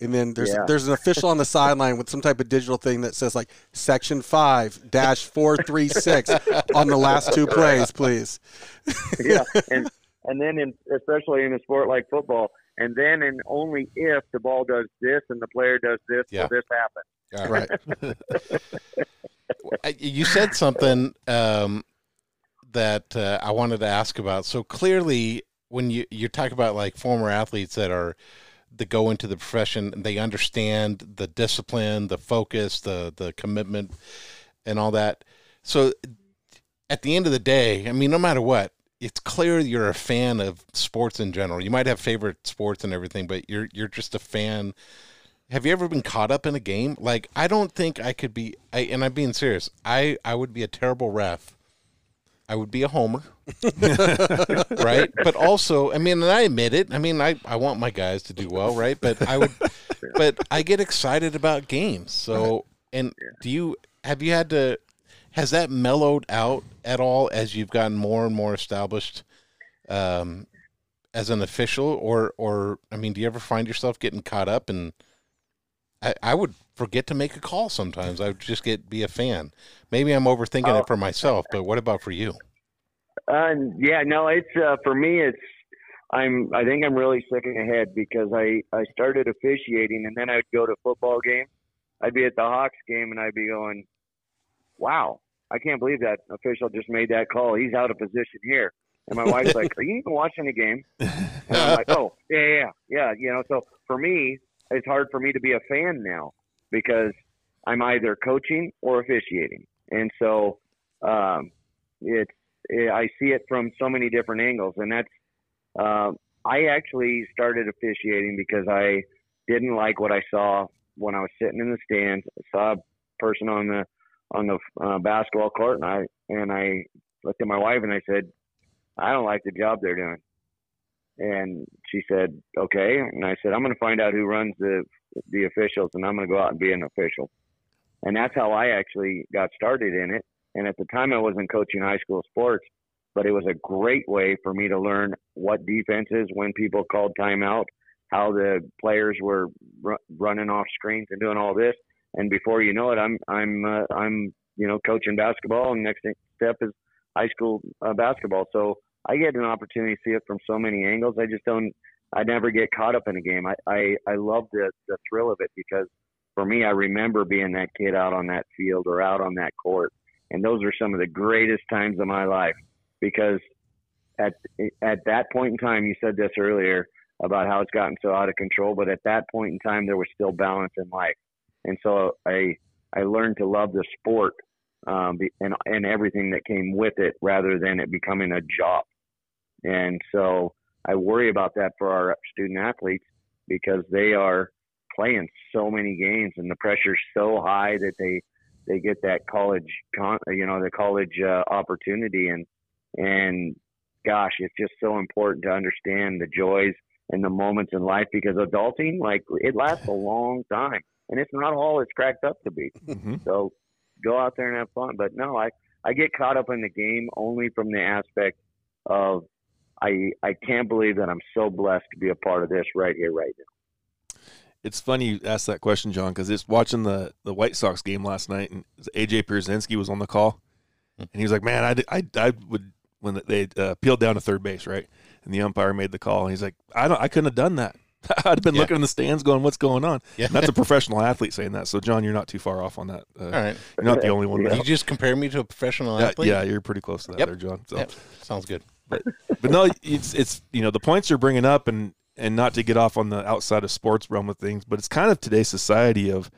and then there's Yeah. there's an official on the sideline with some type of digital thing that says like Section Five Dash Four Three Six on the last two plays, please. (laughs) yeah, and and then in especially in a sport like football, and then and only if the ball does this and the player does this, Yeah. will this happen? all Right. (laughs) You said something um, that uh, I wanted to ask about. So clearly, when you you talk about like former athletes that are that go into the profession, they understand the discipline, the focus, the the commitment, and all that. So at the end of the day, I mean, no matter what, it's clear you're a fan of sports in general. You might have favorite sports and everything, but you're you're just a fan. Have you ever been caught up in a game? Like, I don't think I could be. I, and I'm being serious. I I would be a terrible ref. I would be a homer, (laughs) right? But also, I mean, and I admit it. I mean, I, I want my guys to do well, right? But I would, (laughs) but I get excited about games. So, and do you have you had to? Has that mellowed out at all as you've gotten more and more established um, as an official, or or I mean, do you ever find yourself getting caught up and I, I would forget to make a call sometimes. I would just get be a fan. Maybe I'm overthinking Oh. it for myself, but what about for you? Uh, yeah, no, it's uh, for me. It's I'm. I think I'm really sick ahead because I I started officiating and then I'd go to football games. I'd be at the Hawks game and I'd be going, "Wow, I can't believe that official just made that call. He's out of position here." And my wife's like, (laughs) "Are you even watching the game?" (laughs) And I'm like, "Oh, yeah, yeah, yeah." You know, so for me, it's hard for me to be a fan now because I'm either coaching or officiating, and so um, it's eh, I see it from so many different angles, and that's uh, I actually started officiating because I didn't like what I saw when I was sitting in the stands. I saw a person on the on the uh, basketball court, and I and I looked at my wife and I said, I don't like the job they're doing. And she said, okay. And I said, I'm going to find out who runs the the officials, and I'm going to go out and be an official. And that's how I actually got started in it. And at the time, I wasn't coaching high school sports, but it was a great way for me to learn what defenses, when people called timeout, how the players were ru- running off screens and doing all this. And before you know it, I'm I'm uh, I'm you know coaching basketball, and next step is high school uh, basketball. So I get an opportunity to see it from so many angles. I just don't. I never get caught up in a game. I I, I love the the thrill of it because for me, I remember being that kid out on that field or out on that court, and those are some of the greatest times of my life because at at that point in time, you said this earlier about how it's gotten so out of control, but at that point in time, there was still balance in life, and so I I learned to love the sport um, and and everything that came with it, rather than it becoming a job. And so I worry about that for our student athletes because they are playing so many games and the pressure's so high that they they get that college con you know the college uh, opportunity and and gosh it's just so important to understand the joys and the moments in life because adulting like it lasts a long time and it's not all it's cracked up to be Mhm. so go out there and have fun but no i i get caught up in the game only from the aspect of i i can't believe that i'm so blessed to be a part of this right here right now It's funny you asked that question, John, because it's watching the the White Sox game last night, and AJ Pierzynski was on the call, and he was like, "Man, I, I, I would when they uh, peeled down to third base, right?" And the umpire made the call, and he's like, "I don't, I couldn't have done that. (laughs) I'd been Yeah. looking in the stands, going, what's going on?" Yeah. And that's a (laughs) professional athlete saying that. So, John, you're not too far off on that. Uh, All right. You're not the only one. That, you just compare me to a professional yeah, athlete? yeah, you're pretty close to that Yep. there, John. So. Yep. Sounds good. but no, it's it's you know the points you're bringing up, and and not to get off on the outside of sports realm of things, but it's kind of today's society of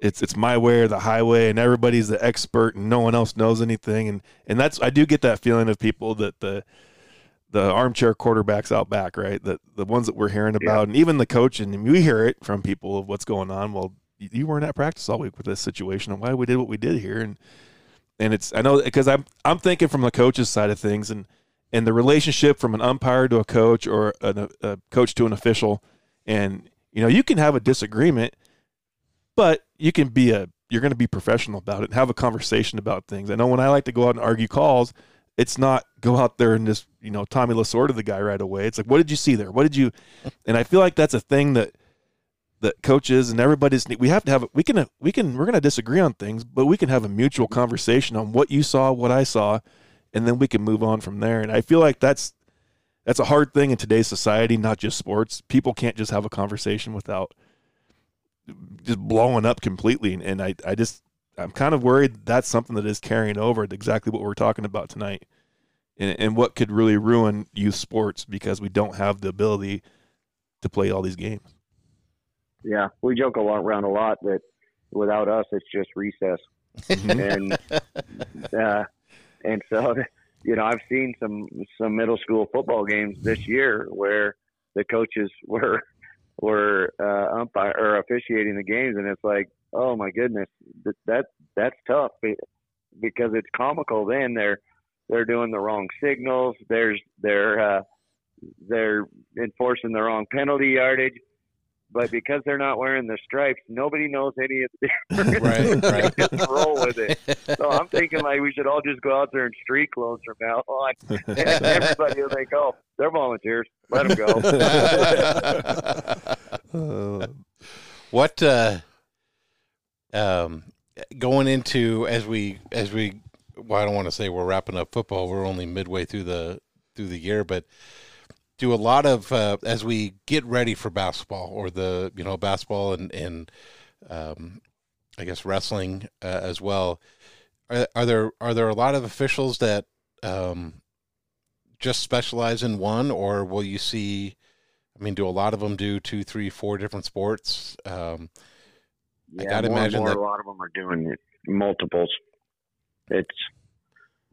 it's it's my way or the highway, and everybody's the expert, and no one else knows anything, and and that's I do get that feeling of people that the the armchair quarterbacks out back, right? The the ones that we're hearing about, and even the coach, and we hear it from people of what's going on. Well, you- you weren't at practice all week with this situation, and why we did what we did here, and and it's I know because I'm I'm thinking from the coach's side of things, and and the relationship from an umpire to a coach or a, a coach to an official, and you know you can have a disagreement, but you can be a you're going to be professional about it and have a conversation about things. I know when I like to go out and argue calls, it's not go out there and just you know Tommy Lasorda the guy right away. It's like what did you see there? What did you? (laughs) And I feel like that's a thing that that coaches and everybody's we have to have we can we can we're going to disagree on things, but we can have a mutual conversation on what you saw, what I saw, and then we can move on from there. And I feel like that's that's a hard thing in today's society, not just sports. People can't just have a conversation without just blowing up completely. And I, I just, I'm kind of worried that's something that is carrying over to exactly what we're talking about tonight and, and what could really ruin youth sports because we don't have the ability to play all these games. Yeah, we joke a lot, around a lot that without us, it's just recess, (laughs) and uh, and so you know I've seen some some middle school football games this year where the coaches were were uh, umpire or officiating the games, and it's like, oh my goodness, that, that that's tough because it's comical. Then they're they're doing the wrong signals. There's they're uh, they're enforcing the wrong penalty yardage but because they're not wearing the stripes, nobody knows any of the (laughs) difference. right, right. (laughs) just roll with it. So I'm thinking like we should all just go out there in street clothes from now on, and (laughs) everybody will think, "Oh, they're volunteers. Let them go." what uh, um, going into as we as we well, I don't want to say we're wrapping up football. We're only midway through the through the year, but do a lot of uh, as we get ready for basketball or the you know basketball and and um, I guess wrestling uh, as well. Are, are, there are there a lot of officials that um, just specialize in one, or will you see? I mean, do a lot of them do two, three, four different sports? Um, yeah, I gotta imagine more, that a lot of them are doing multiples. It's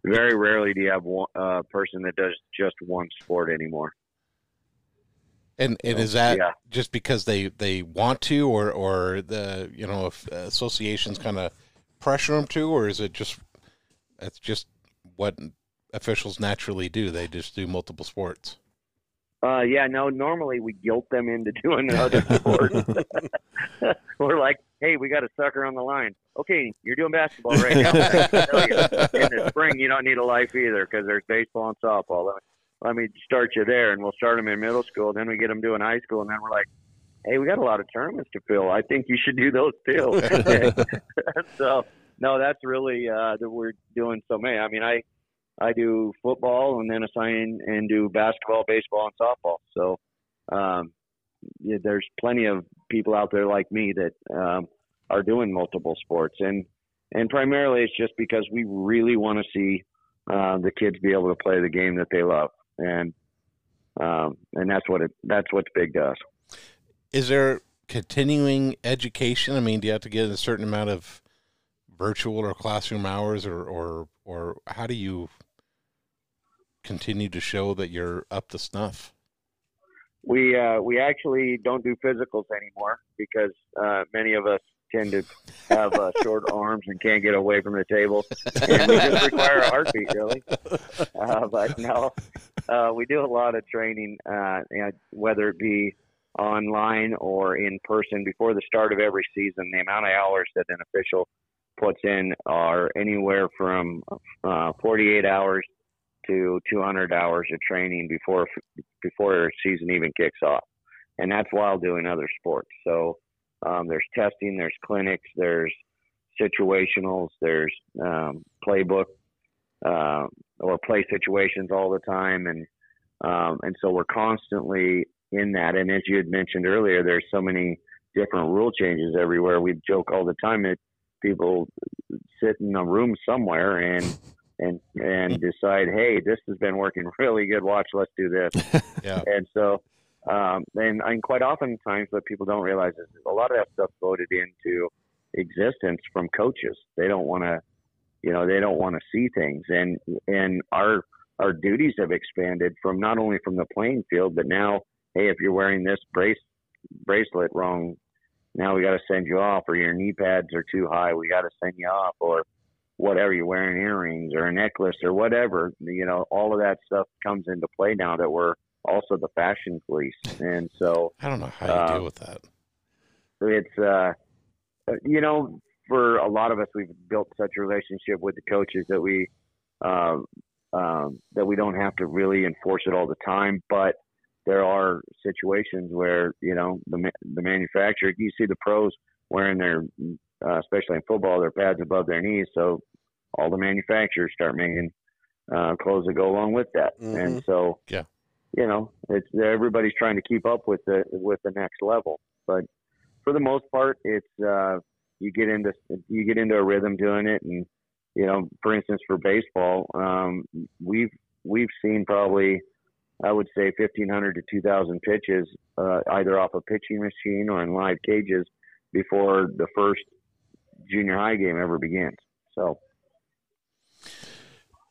very rarely do you have one uh, person that does just one sport anymore. And and is that yeah. just because they they want to, or or the you know if associations kind of pressure them to, or is it just it's just what officials naturally do? They just do multiple sports. Uh, yeah, no. Normally, we guilt them into (laughs) doing another (laughs) sport. (laughs) We're like, "Hey, we got a sucker on the line. Okay, you're doing basketball right (laughs) now. In the spring, you don't need a life either because there's baseball and softball let me start you there, and we'll start them in middle school. Then we get them doing high school, and then we're like, hey, we got a lot of tournaments to fill. I think you should do those too. (laughs) (laughs) so no, that's really uh, that we're doing so many. I mean, I I do football and then assign and do basketball, baseball, and softball. So um, yeah, there's plenty of people out there like me that um, are doing multiple sports, and and primarily it's just because we really want to see uh, the kids be able to play the game that they love and um, and that's what it that's what's big to us. Is there continuing education? I mean, do you have to get a certain amount of virtual or classroom hours, or or or how do you continue to show that you're up to snuff? We uh, we actually don't do physicals anymore because uh, many of us tend to have uh, (laughs) short arms and can't get away from the table, (laughs) and we just require a heartbeat, really. Uh, but no, uh, we do a lot of training, uh, whether it be online or in person before the start of every season. The amount of hours that an official puts in are anywhere from uh, 48 hours to 200 hours of training before before season even kicks off, and that's while doing other sports. So um, there's testing, there's clinics, there's situationals, there's um, playbook uh, or play situations all the time, and um, and so we're constantly in that. And as you had mentioned earlier, there's so many different rule changes everywhere. We joke all the time that people sit in a room somewhere and and and decide, hey, this has been working (laughs) really good. Watch, let's do this. (laughs) yeah. And so um, and, and quite often times what people don't realize is a lot of that stuff voted into existence from coaches. They don't want to, you know, they don't want to see things. And, and our, our duties have expanded from not only from the playing field, but now, hey, if you're wearing this brace bracelet wrong, now we got to send you off, or your knee pads are too high, we got to send you off, or whatever you're wearing earrings or a necklace or whatever. You know, all of that stuff comes into play now that we're also the fashion police. And so I don't know how you uh, deal with that. It's uh, you know for a lot of us, we've built such a relationship with the coaches that we uh, um, that we don't have to really enforce it all the time. But there are situations where you know the the manufacturer. You see the pros wearing their, uh, especially in football, their pads above their knees. So all the manufacturers start making uh, clothes that go along with that, Mhm. and so Yeah. you know, it's everybody's trying to keep up with the with the next level. But for the most part, it's uh, you get into you get into a rhythm doing it, and you know, for instance, for baseball, um, we've we've seen probably I would say 1,500 to 2,000 pitches, uh, either off a pitching machine or in live cages, before the first junior high game ever begins. So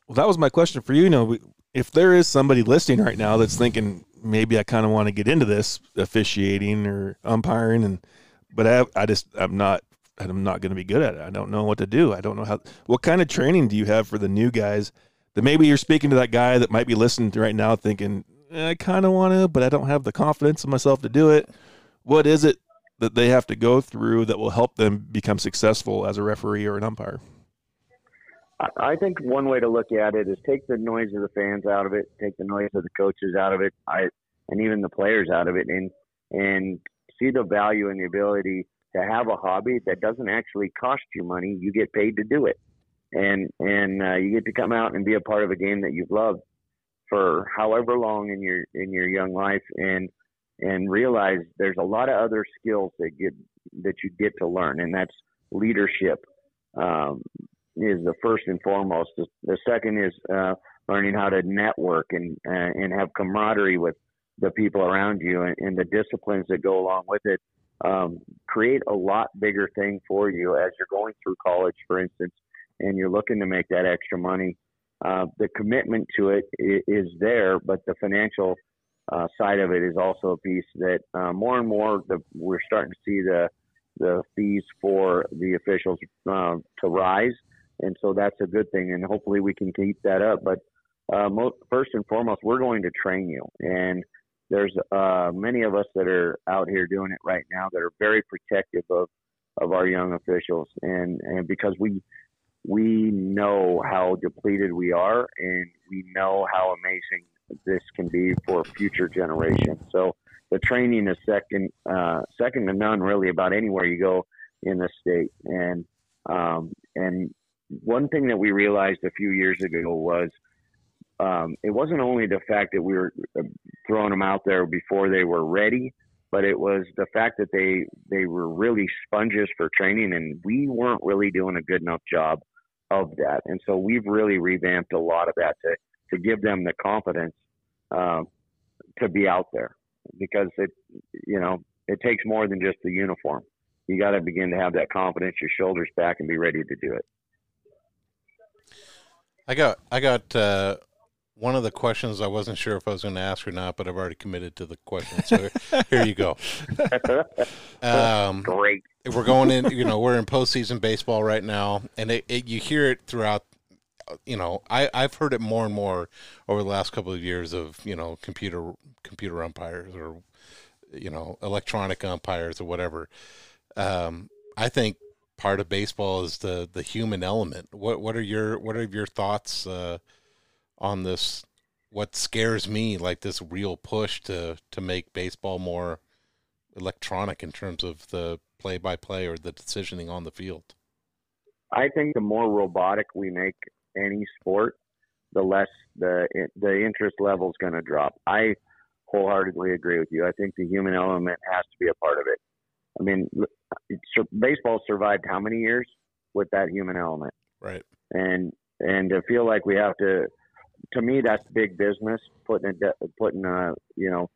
Well, that was my question for you. You know, if there is somebody listening right now that's thinking maybe I kind of want to get into this officiating or umpiring, and but I, I just I'm not I'm not going to be good at it. I don't know what to do. I don't know how. What kind of training do you have for the new guys? That maybe you're speaking to that guy that might be listening to right now, thinking "Eh, I kind of want to, but I don't have the confidence in myself to do it. What is it that they have to go through that will help them become successful as a referee or an umpire? I- think one way to look at it is take the noise of the fans out of it, take the noise of the coaches out of it, I, and even the players out of it, and and see the value and the ability to have a hobby that doesn't actually cost you money. You get paid to do it, and and uh, you get to come out and be a part of a game that you've loved for however long in your in your young life, and and realize there's a lot of other skills that get that you get to learn, and that's leadership. Um, is the first and foremost. The, the second is uh, learning how to network and uh, and have camaraderie with the people around you and, and the disciplines that go along with it. Um, create a lot bigger thing for you as you're going through college, for instance, and you're looking to make that extra money. Uh, the commitment to it is is there, but the financial uh, side of it is also a piece that uh, more and more the, we're starting to see the the fees for the officials uh, to rise. And so that's a good thing and hopefully we can keep that up. But uh, mo- first and foremost we're going to train you. And there's uh, many of us that are out here doing it right now that are very protective of of our young officials. And and because we we know how depleted we are and we know how amazing this can be for future generations so the training is second uh, second to none really about anywhere you go in the state and um, and one thing that we realized a few years ago was um, it wasn't only the fact that we were uh, throwing them out there before they were ready, but it was the fact that they they were really sponges for training, and we weren't really doing a good enough job of that. And so we've really revamped a lot of that to to give them the confidence um, to be out there because it you know it takes more than just the uniform. You got to begin to have that confidence, your shoulders back, and be ready to do it. I got I got uh, one of the questions I wasn't sure if I was going to ask or not, but I've already committed to the question. So here you go. (laughs) Um, Great. we're going in. You know, we're in postseason baseball right now, and it, it, you hear it throughout. You know, I I've heard it more and more over the last couple of years of you know computer computer umpires or you know electronic umpires or whatever. Um, I think part of baseball is the the human element. What what are your what are your thoughts uh, on this? What scares me, like this real push to to make baseball more electronic in terms of the play by play or the decisioning on the field. I think the more robotic we make any sport, the less the the interest level is going to drop. I wholeheartedly agree with you. I think the human element has to be a part of it. I mean, it's- baseball survived how many years with that human element, Right. and and to feel like we have to, to me, that's big business putting a putting a you know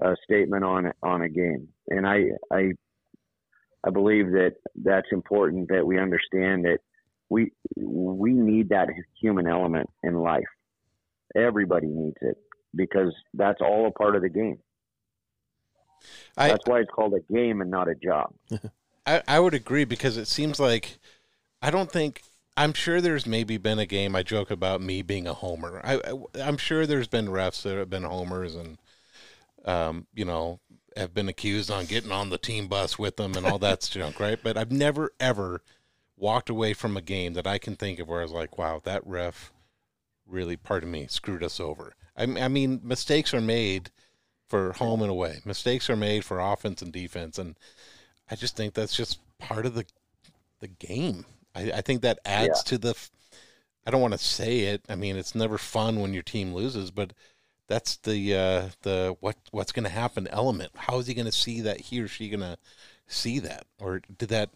a statement on on a game, and I I I believe that that's important that we understand that we we need that human element in life. Everybody needs it because that's all a part of the game. I, That's why it's called a game and not a job. (laughs) I, I would agree because it seems like I don't think I'm sure there's maybe been a game I joke about me being a homer. I, I am sure there's been refs that have been homers and um you know have been accused on getting on the team bus with them and all that (laughs) junk, right? But I've never ever walked away from a game that I can think of where I was like, wow, that ref really, pardon me, screwed us over. I, I mean, mistakes are made for home and away. Mistakes are made for offense and defense, and I just think that's just part of the the game. I, I think that adds to the. I don't want to say it. I mean, it's never fun when your team loses, but that's the uh, the what what's going to happen element. How is he going to see that? He or she going to see that, or did that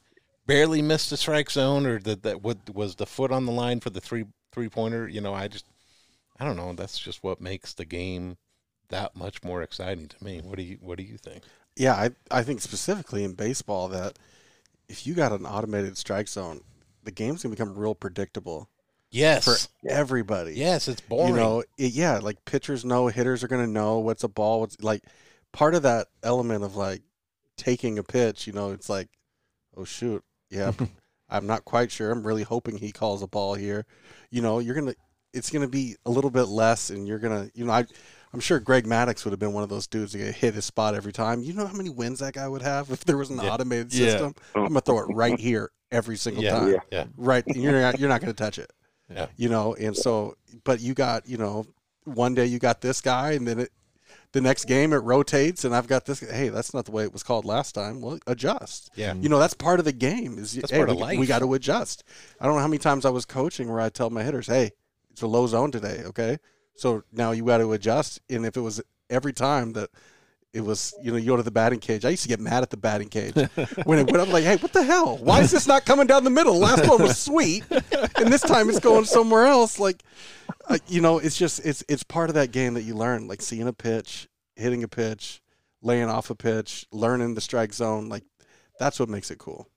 barely missed the strike zone, or did that what was the foot on the line for the three three pointer? You know, I just I don't know. That's just what makes the game that much more exciting to me. What do you What do you think? Yeah, I I think specifically in baseball that if you got an automated strike zone, the game's gonna become real predictable Yes, for everybody. yes, it's boring. You know, it, yeah, like pitchers know, hitters are gonna know what's a ball. What's like part of that element of like taking a pitch. You know, it's like, oh shoot, yeah, (laughs) I'm not quite sure. I'm really hoping he calls a ball here. You know, you're gonna, it's gonna be a little bit less, and you're gonna, you know, I. I'm sure Greg Maddux would have been one of those dudes that hit his spot every time. You know how many wins that guy would have if there was an Yeah. automated Yeah. system? I'm gonna throw it right here every single Yeah. time. Yeah. yeah, Right, and you're not, you're not gonna touch it yeah, you know and so but you got you know one day you got this guy and then it the next game it rotates and i've got this hey that's not the way it was called last time well adjust yeah. you know that's part of the game is That's hey, part of we, life. we got to adjust i don't know how many times i was coaching where i tell my hitters hey it's a low zone today okay so now you got to adjust and if it was every time that it was, you know, you go to the batting cage. I used to get mad at the batting cage (laughs) when it went up. Like, hey, what the hell? Why is this not coming down the middle? Last one was sweet, and this time it's going somewhere else. Like, uh, you know, it's just it's it's part of that game that you learn, like seeing a pitch, hitting a pitch, laying off a pitch, learning the strike zone. Like, that's what makes it cool.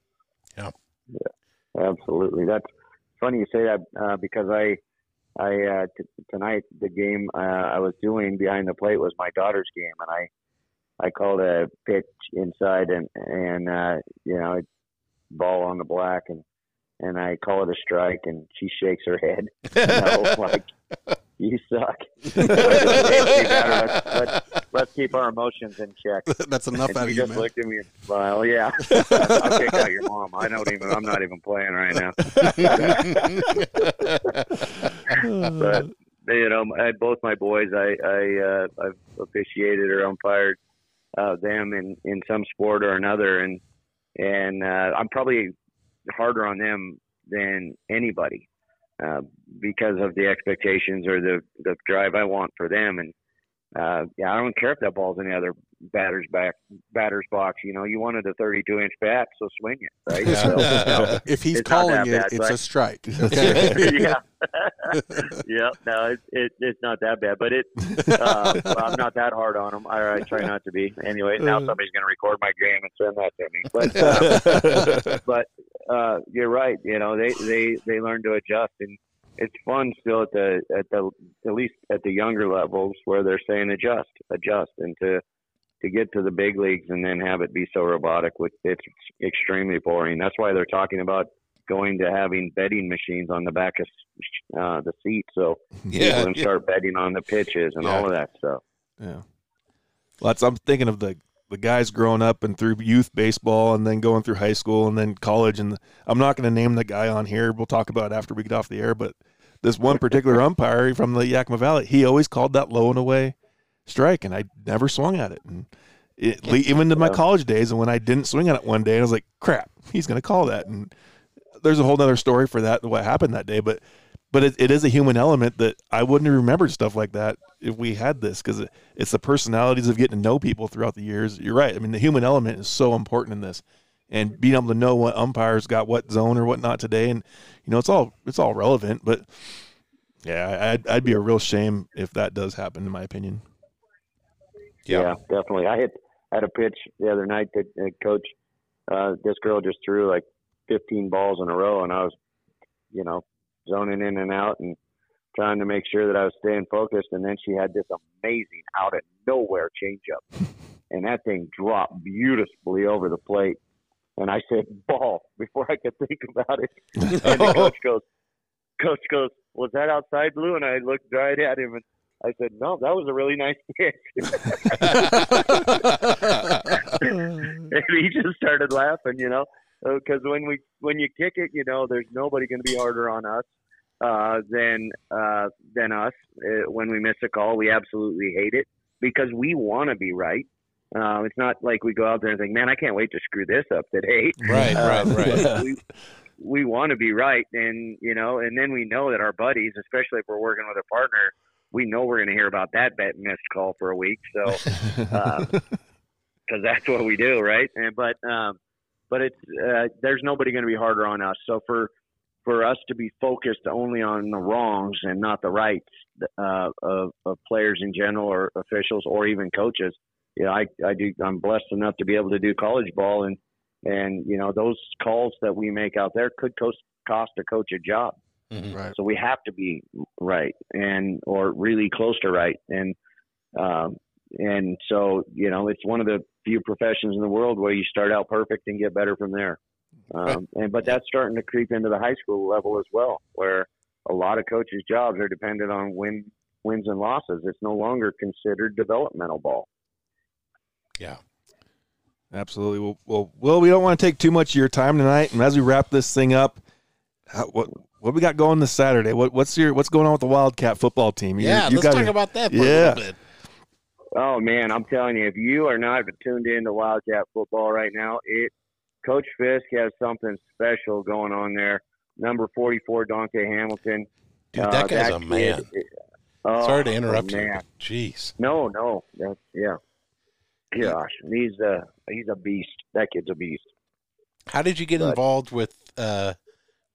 Yeah, yeah, absolutely. That's funny you say that uh, because I, I uh, t- tonight the game uh, I was doing behind the plate was my daughter's game, and I, I called a pitch inside and and uh, you know ball on the black and and I call it a strike and she shakes her head. (laughs) You know, like you suck. (laughs) let's, let's, let's keep our emotions in check. (laughs) that's enough And out of you, just man. looked at me and smiled. Yeah, I'll kick out your mom. I don't even. I'm not even playing right now. but you know, I, both my boys, I, I, uh, I've officiated or umpired uh, them in in some sport or another, and and uh, I'm probably harder on them than anybody uh, because of the expectations or the the drive I want for them, and uh, yeah, I don't care if that ball's the other batter's back batter's box. You know, you wanted a 32 inch bat, so swing it, right? So, no, (laughs) if he's calling it, bad, it's but- a strike. Okay. (laughs) yeah, (laughs) yeah. No, it, it, it's not that bad, but it. Uh, well, I'm not that hard on them. I, I try not to be. Anyway, now somebody's going to record my game and send that to me. But uh, but uh, you're right. You know, they they they learn to adjust, and it's fun still at the at the at least at the younger levels where they're saying adjust, adjust, and to to get to the big leagues and then have it be so robotic, which it's extremely boring. That's why they're talking about going to having betting machines on the back of uh, the seat, so (laughs) Yeah, people can start betting on the pitches and Yeah. all of that stuff. Yeah. Well, that's, I'm thinking of the the guys growing up and through youth baseball and then going through high school and then college. And I'm not going to name the guy on here. We'll talk about it after we get off the air. But this one particular umpire from the Yakima Valley, he always called that low and away strike, and I never swung at it. And it, even to my college days, and when I didn't swing at it one day, I was like, "Crap, he's going to call that." And there's a whole other story for that, what happened that day. But but it, it is a human element that I wouldn't have remembered stuff like that if we had this because it, it's the personalities of getting to know people throughout the years. You're right. I mean, the human element is so important in this, and being able to know what umpires got what zone or whatnot today, and you know, it's all it's all relevant. But yeah, I'd, I'd be a real shame if that does happen, in my opinion. Yeah, definitely. I had had a pitch the other night that uh, coach uh, this girl just threw like 15 balls in a row, and I was, you know, zoning in and out and trying to make sure that I was staying focused. And then she had this amazing out of nowhere changeup, (laughs) and that thing dropped beautifully over the plate. And I said ball before I could think about it. (laughs) And the coach goes, coach goes, was that outside blue? And I looked right at him and I said, no, that was a really nice (laughs) pitch. (laughs) and he just started laughing, you know. because when we when you kick it, you know, there's nobody going to be harder on us uh, than uh, than us. Uh, when we miss a call, we absolutely hate it because we want to be right. Uh, it's not like we go out there and think, "Man, I can't wait to screw this up today." Right, Uh, right, right. (laughs) we we want to be right, and you know, and then we know that our buddies, especially if we're working with a partner, we know we're going to hear about that bet missed call for a week. So, (laughs) because that's what we do, right? And but um, but it's uh, there's nobody going to be harder on us. So for for us to be focused only on the wrongs and not the rights uh, of, of players in general or officials or even coaches, you know, I, I do, I'm blessed enough to be able to do college ball and, and, you know, those calls that we make out there could cost, cost a coach a job. Mhm. Right. So we have to be right and, or really close to right. And, um, and so, you know, it's one of the few professions in the world where you start out perfect and get better from there. Um, and but that's starting to creep into the high school level as well, where a lot of coaches' jobs are dependent on win wins and losses. It's no longer considered developmental ball. Yeah. Absolutely. Well, well, Will, we don't want to take too much of your time tonight, and as we wrap this thing up, how, what what we got going this Saturday? What what's your what's going on with the Wildcat football team? You- Yeah, you let's got talk your- about that for a Yeah. little bit. Oh man, I'm telling you, if you are not tuned in to Wildcat football right now, it Coach Fisk has something special going on there. Number 44, Dante Hamilton. Dude, Uh, that guy's a kid- man. oh, Sorry to interrupt you. man. but Jeez. No, no, that's yeah. Gosh, he's a he's a beast. That kid's a beast. How did you get But- involved with uh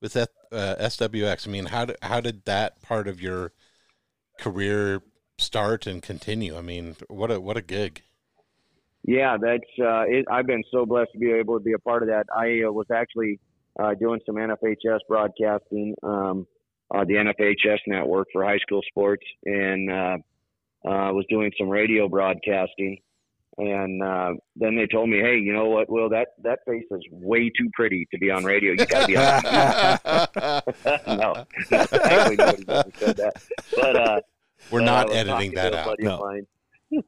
with that uh, SWX? I mean, how did how did that part of your career start and continue? I mean, what a what a gig. Yeah, that's. Uh, it, I've been so blessed to be able to be a part of that. I uh, was actually uh, doing some NFHS broadcasting, um, uh, the NFHS network for high school sports, and uh, uh, was doing some radio broadcasting. And uh, then they told me, "Hey, you know what? Will that that face is way too pretty to be on radio. You got to be on." (laughs) (laughs) no, actually nobody said that. But uh, We're not editing that out. No. mine. (laughs)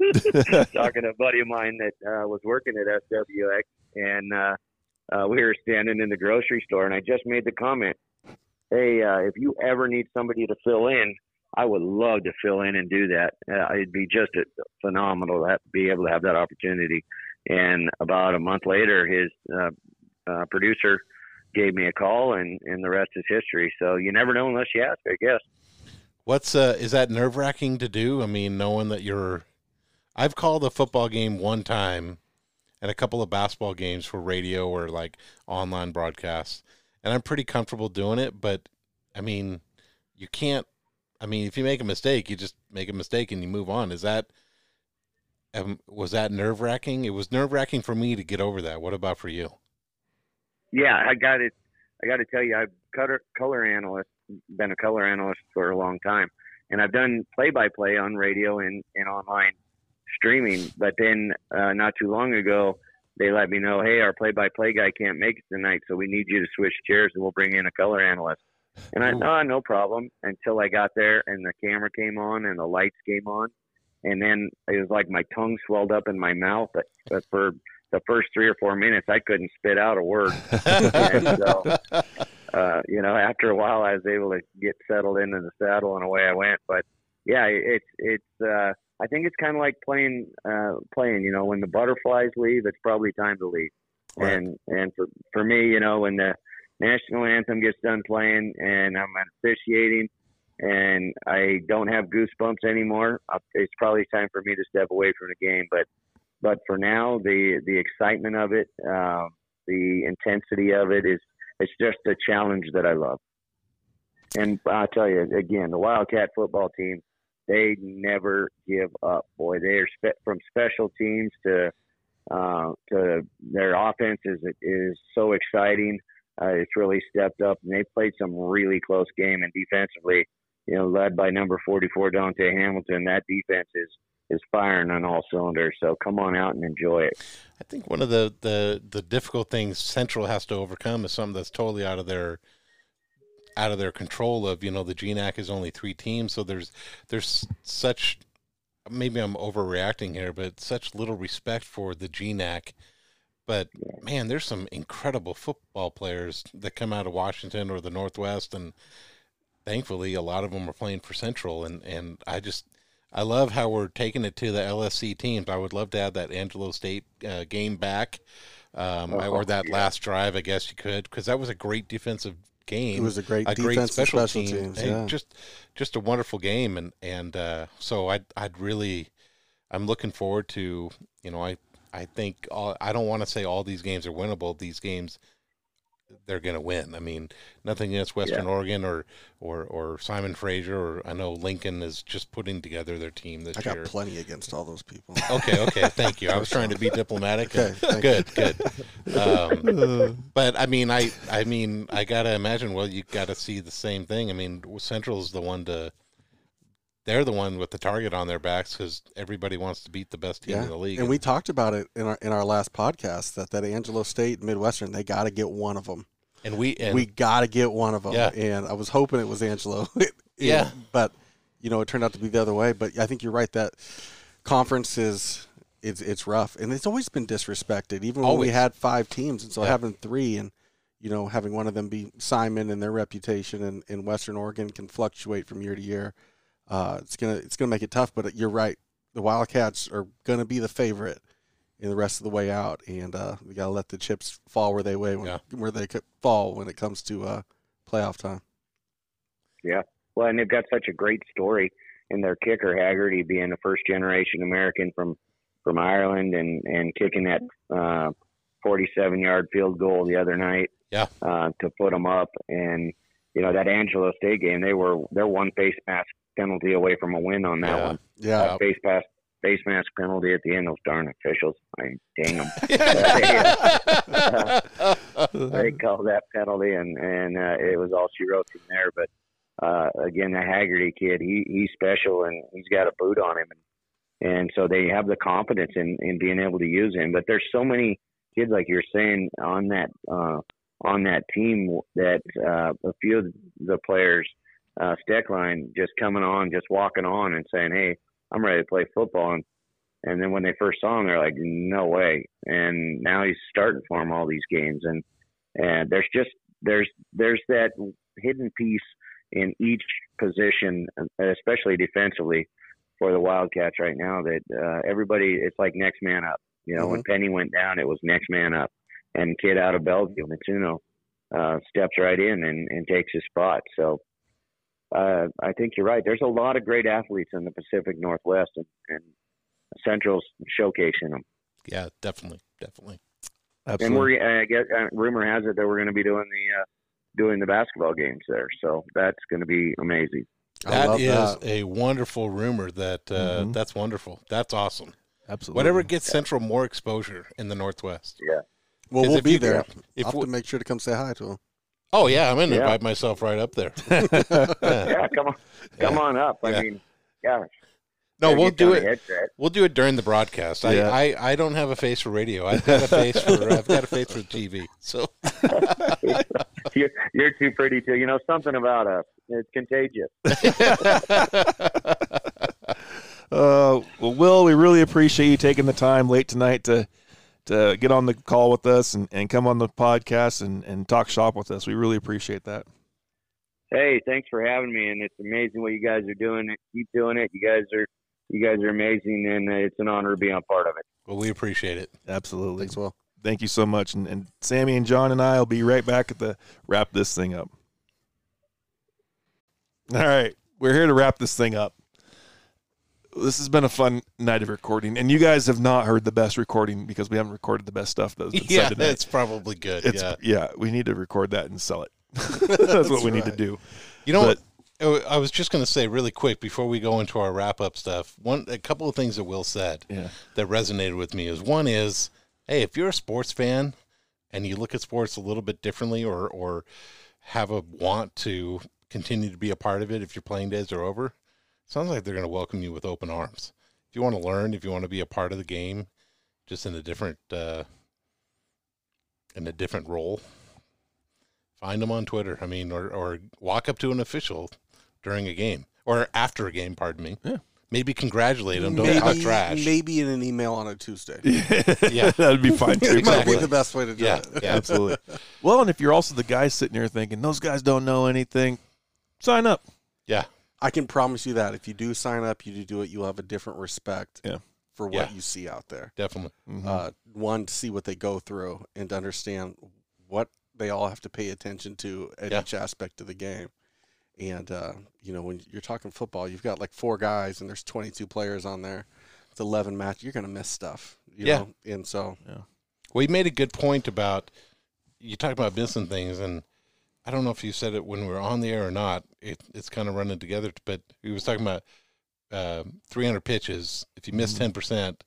talking to a buddy of mine that uh, was working at SWX, and uh, uh, we were standing in the grocery store, and I just made the comment, "Hey, uh, if you ever need somebody to fill in, I would love to fill in and do that. Uh, it'd be just a, phenomenal to be able to have that opportunity." And about a month later, his uh, uh, producer gave me a call, and, and the rest is history. So you never know unless you ask, I guess. What's uh is that nerve wracking to do? I mean, knowing that you're I've called a football game one time and a couple of basketball games for radio or like online broadcasts. And I'm pretty comfortable doing it, but I mean, you can't I mean, if you make a mistake, you just make a mistake and you move on. Is that um, was that nerve wracking? It was nerve wracking for me to get over that. What about for you? Yeah, I got it. I got to tell you, I've color color analyst, been a color analyst for a long time, and I've done play by play on radio and, and online streaming. But then uh, not too long ago, they let me know, hey, our play by play guy can't make it tonight, so we need you to switch chairs, and we'll bring in a color analyst. And I, oh, no problem. Until I got there, and the camera came on, and the lights came on, and then it was like my tongue swelled up in my mouth. But, but for the first three or four minutes, I couldn't spit out a word. (laughs) so, uh, you know, after a while, I was able to get settled into the saddle, and away I went. But yeah, it's it's. Uh, I think it's kind of like playing, uh, playing. You know, when the butterflies leave, it's probably time to leave. Right. And and for for me, you know, when the national anthem gets done playing, and I'm officiating, and I don't have goosebumps anymore, it's probably time for me to step away from the game. But but for now, the the excitement of it, um, the intensity of it is it's just a challenge that I love. And I'll tell you again, the Wildcat football team, they never give up. Boy, they are spe- from special teams to uh, to their offense is is so exciting. Uh, it's really stepped up, and they played some really close game. And defensively, you know, led by number 44 Dante Hamilton, that defense is is firing on all cylinders. So come on out and enjoy it. I think one of the, the, the difficult things Central has to overcome is something that's totally out of their out of their control. Of you know the GNAC is only three teams, so there's there's such maybe I'm overreacting here, but such little respect for the GNAC But man, there's some incredible football players that come out of Washington or the Northwest, and thankfully, a lot of them are playing for Central. And and I just I love how we're taking it to the LSC teams. I would love to have that Angelo State uh, game back, um, or that last drive. I guess you could because that was a great defensive game. It was a great a great special, special team. teams, yeah. Just just a wonderful game, and and uh, so I'd I'd really I'm looking forward to you know I I think all, I don't want to say all these games are winnable. These games they're going to win. I mean, nothing against Western Oregon or or or Simon Fraser or I know Lincoln is just putting together their team this I got year. plenty against all those people. Okay, okay, (laughs) thank you. I was trying to be diplomatic. Okay, good, good. Um, but I mean, I, I mean, I gotta imagine. Well, you gotta see the same thing. I mean, Central's the one to. They're the one with the target on their backs because everybody wants to beat the best team Yeah, in the league. and we talked about it in our in our last podcast that that Angelo State and Midwestern they got to get one of them. and we and we got to get one of them. Yeah. And I was hoping it was Angelo. (laughs) Yeah. but you know it turned out to be the other way. But I think you're right that conference is it's it's rough and it's always been disrespected. Even when we had five teams, and so Yeah. having three and you know having one of them be Simon and their reputation in, in Western Oregon can fluctuate from year to year. Uh, it's gonna it's gonna make it tough. But you're right. The Wildcats are gonna be the favorite in the rest of the way out, and uh, we gotta let the chips fall where they way when, Yeah. where they could fall when it comes to uh, playoff time. Yeah, well, and they've got such a great story in their kicker Haggerty being a first generation American from from Ireland and and kicking that uh, 47 yard field goal the other night. Yeah. Uh, to put them up, and you know that Angelo State game, they were they're one face mask penalty away from a win on that Yeah. one. Yeah, Uh, face pass face mask penalty at the end. Those darn officials, I dang (laughs) them. (laughs) they called that penalty, and and uh, it was all she wrote from there. But uh, again, the Haggerty kid, he he's special, and he's got a boot on him, and and so they have the confidence in in being able to use him. But there's so many kids, like you're saying, on that uh, on that team that uh, a few of the players, uh, Steckline, just coming on, just walking on, and saying, "Hey, I'm ready to play football." And and then when they first saw him, they're like, "No way!" And now he's starting for him all these games, and and there's just there's there's that hidden piece in each position, especially defensively, for the Wildcats right now. That uh, everybody, it's like next man up. You know, when Penny went down, it was next man up, and kid out of Bellevue, Mitsuno, uh, steps right in and, and takes his spot. So. Uh, I think you're right. There's a lot of great athletes in the Pacific Northwest, and, and Central's showcasing them. yeah, definitely, definitely. Absolutely. And we're, I guess, uh, rumor has it that we're going to be doing the uh, doing the basketball games there. So that's going to be amazing. That is That love is that. a wonderful rumor. That uh, Mhm. that's wonderful. That's awesome. Absolutely. Whatever gets Central more exposure in the Northwest. Yeah. Well, we'll be you- there. if I'll have we- to make sure to come say hi to him. Oh yeah, I'm going to Yeah. invite myself right up there. (laughs) (laughs) Yeah, come on, come Yeah. on up. I Yeah. mean, gosh. No, we'll do it. We'll do it during the broadcast. Yeah. I, I, I don't have a face for radio. I've got a face for I've got a face for TV. So (laughs) You're, you're too pretty to. You know something about us. It's contagious. Uh, well, Will, we really appreciate you taking the time late tonight to to get on the call with us and, and come on the podcast and, and talk shop with us. We really appreciate that. Hey, thanks for having me, and it's amazing what you guys are doing. Keep doing it. You guys are you guys are amazing, and it's an honor to be a part of it. well, we appreciate it. Absolutely. Thanks, Will. Thank you so much. And, and Sammy and John and I will be right back at the wrap this thing up. All right. We're here to wrap this thing up. This has been a fun night of recording, and you guys have not heard the best recording because we haven't recorded the best stuff that's been Yeah, said tonight. that's probably good. It's, yeah. yeah, we need to record that and sell it. (laughs) (laughs) that's what we need to do. You know But- what? Oh, I was just going to say really quick before we go into our wrap up stuff. One, a couple of things that Will said Yeah. that resonated with me is one is, hey, if you're a sports fan and you look at sports a little bit differently, or or have a want to continue to be a part of it if your playing days are over, sounds like they're going to welcome you with open arms. If you want to learn, if you want to be a part of the game, just in a different uh, in a different role, find them on Twitter. I mean, or or walk up to an official during a game or after a game. Pardon me. Yeah. maybe congratulate them. Don't talk maybe, trash. maybe in an email on a Tuesday. (laughs) Yeah. that'd be fine too. (laughs) it might be the best way to do Yeah, it. yeah. Absolutely. (laughs) Well, and if you're also the guy sitting here thinking those guys don't know anything, sign up. Yeah. I can promise you that if you do sign up, you do it, you'll have a different respect Yeah. for what Yeah. you see out there. Definitely. Uh, one to see what they go through and to understand what they all have to pay attention to at Yeah. each aspect of the game. And uh, you know, when you're talking football, you've got like four guys and there's 22 players on there. It's 11 match. You're gonna miss stuff. You Yeah. Know? And so Well, you made a good point about you talk about missing things, and I don't know if you said it when we were on the air or not. It, it's kind of running together, but he was talking about uh, 300 pitches. If you miss 10 percent,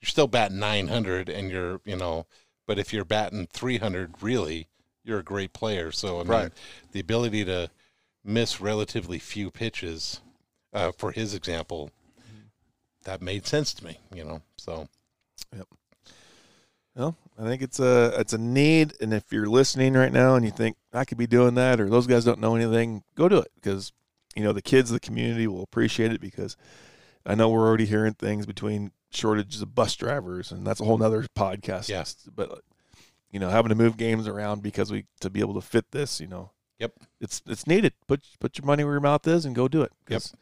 you're still batting 900, and you're you know. But if you're batting 300, really, you're a great player. So I mean, Right. the ability to miss relatively few pitches, uh, for his example, that made sense to me. You know, so Yep. Well, I think it's a it's a need, and if you're listening right now and you think I could be doing that, or those guys don't know anything, go do it because you know the kids of the community will appreciate it because I know we're already hearing things between shortages of bus drivers, and that's a whole nother podcast. Yes. but you know having to move games around because we to be able to fit this, you know, Yep. it's it's needed. Put put your money where your mouth is and go do it. 'Cause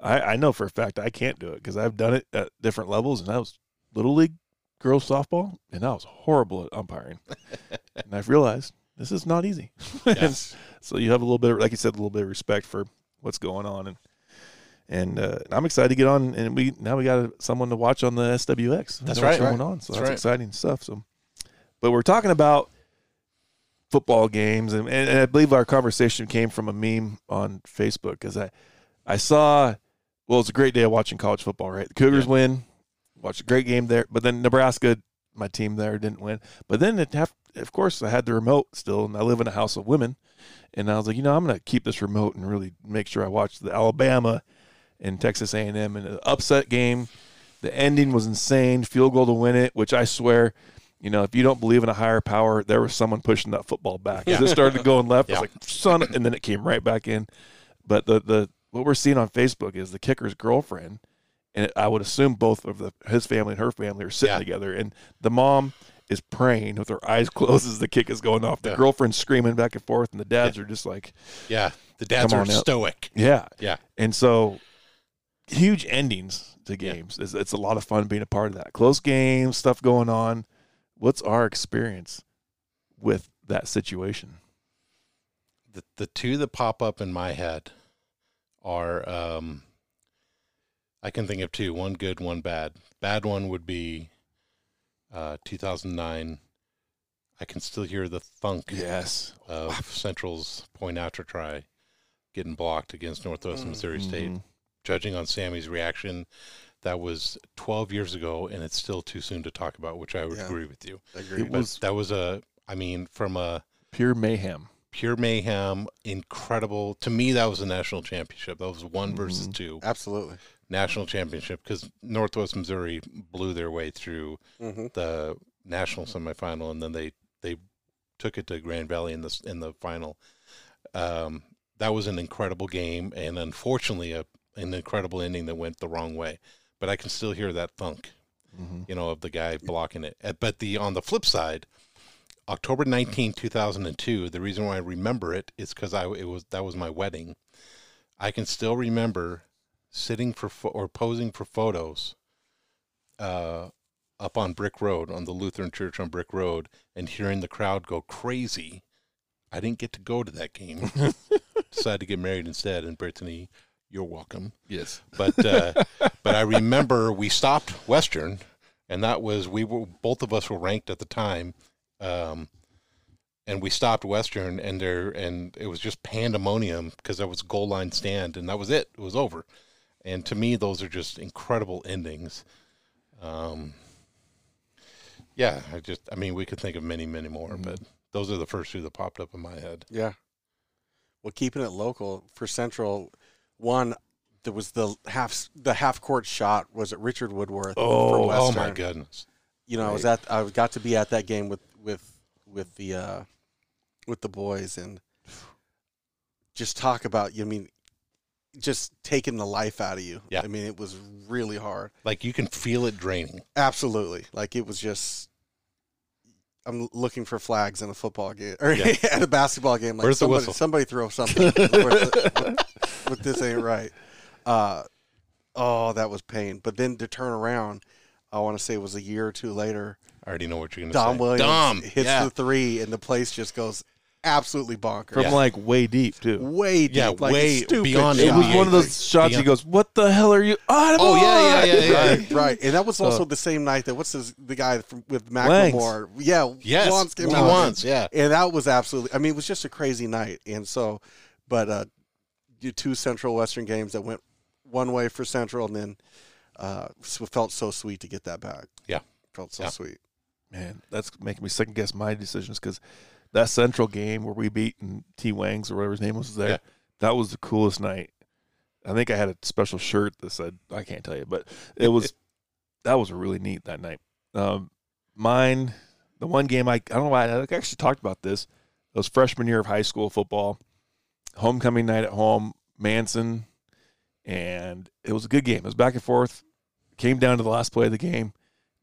I I know for a fact I can't do it because I've done it at different levels, and I was little league girls softball, and I was horrible at umpiring. (laughs) and I've realized this is not easy. And (laughs) so you have a little bit, of, like you said, a little bit of respect for what's going on, and and uh, I'm excited to get on. And we now we got someone to watch on the SWX. That's right. going on. So That's that's, right. exciting stuff. So, but we're talking about football games, and, and, and I believe our conversation came from a meme on Facebook because I I saw. Well, it's a great day of watching college football, right? The Cougars win, watched a great game there, but then Nebraska, my team there, didn't win. But then it have, of course, I had the remote still, and I live in a house of women, and I was like, you know, I'm going to keep this remote and really make sure I watch the Alabama and Texas A&M and an upset game. The ending was insane, field goal to win it, which I swear, you know, if you don't believe in a higher power, there was someone pushing that football back. As it started going left, I was like, son, and then it came right back in. But the the what we're seeing on Facebook is the kicker's girlfriend, and I would assume both of the his family and her family are sitting Yeah. together, and the mom is praying with her eyes (laughs) closed as the kick is going off. The Yeah. girlfriend's screaming back and forth, and the dads are just like, yeah, the dads are stoic. yeah, Yeah. and so huge endings to games. It's, it's a lot of fun being a part of that. Close games, stuff going on. What's our experience with that situation? the the two that pop up in my head are um I can think of two, one good, one bad. Bad one would be uh 2009. I can still hear the thunk Yes. of Central's point after try getting blocked against Northwest Missouri State. Mhm. Judging on Sammy's reaction, that was 12 years ago, and it's still too soon to talk about, which I would Yeah. agree with you. Agreed. It But was that was a, I mean, from a pure mayhem. pure mayhem, incredible. To me, that was a national championship. That was one versus two Absolutely. National championship because Northwest Missouri blew their way through hmm the national semifinal, and then they they took it to Grand Valley in the in the final. Um, that was an incredible game, and unfortunately, a an incredible ending that went the wrong way. But I can still hear that thunk, Mhm. you know, of the guy blocking it. But the on the flip side, October 19, 2002, the reason why I remember it is because I it was that was my wedding. I can still remember sitting for pho- or posing for photos uh, up on Brick Road on the Lutheran Church on Brick Road and hearing the crowd go crazy. I didn't get to go to that game. (laughs) Decided to get married instead. And Brittany, you're welcome. Yes. But uh, (laughs) but I remember we stopped Western, and that was we were both of us were ranked at the time, um, and we stopped Western, and there and it was just pandemonium because there was goal line stand, and that was it. It was over. And to me, those are just incredible endings. Um, yeah, I just I mean we could think of many many more, but those are the first two that popped up in my head. Yeah. Well, keeping it local for Central, one there was the half the half court shot was it Richard Woodworth Oh, Oh my goodness! You know, I was at I got to be at that game with with with the uh with the boys and (sighs) just talk about. You i mean just taking the life out of you. Yeah. I mean, it was really hard. Like you can feel it draining. Absolutely. Like it was just. I'm looking for flags in a football game or Yeah. (laughs) at a basketball game. Like Where's the somebody, whistle? somebody throw something. (laughs) but, this ain't right. Uh, oh, that was pain. But then to turn around, I want to say it was a year or two later. I already know what you're going to say. Williams Dom Williams hits yeah. the three, and the place just goes absolutely bonkers. From Yeah. like way deep too. way deep, Yeah, like way stupid beyond It was one of those shots. He goes, "What the hell are you?" Oh, Oh, yeah, yeah, yeah, yeah. right, right. And that was also the same night that what's his, the guy from, with Macklemore? Yeah, Yes, Wanz came he out. Wanz, yeah. and that was absolutely. I mean, it was just a crazy night, and so, but uh, you two Central Western games that went one way for Central, and then uh, felt so sweet to get that back. Yeah. felt so Yeah. sweet. Man, that's making me second guess my decisions because that Central game where we beat and T Wangs or whatever his name was there, Yeah. that was the coolest night. I think I had a special shirt that said I can't tell you, but it was (laughs) that was really neat that night. Um, mine, the one game I I don't know why I actually talked about this. It was freshman year of high school football, homecoming night at home, Manson, and it was a good game. It was back and forth. Came down to the last play of the game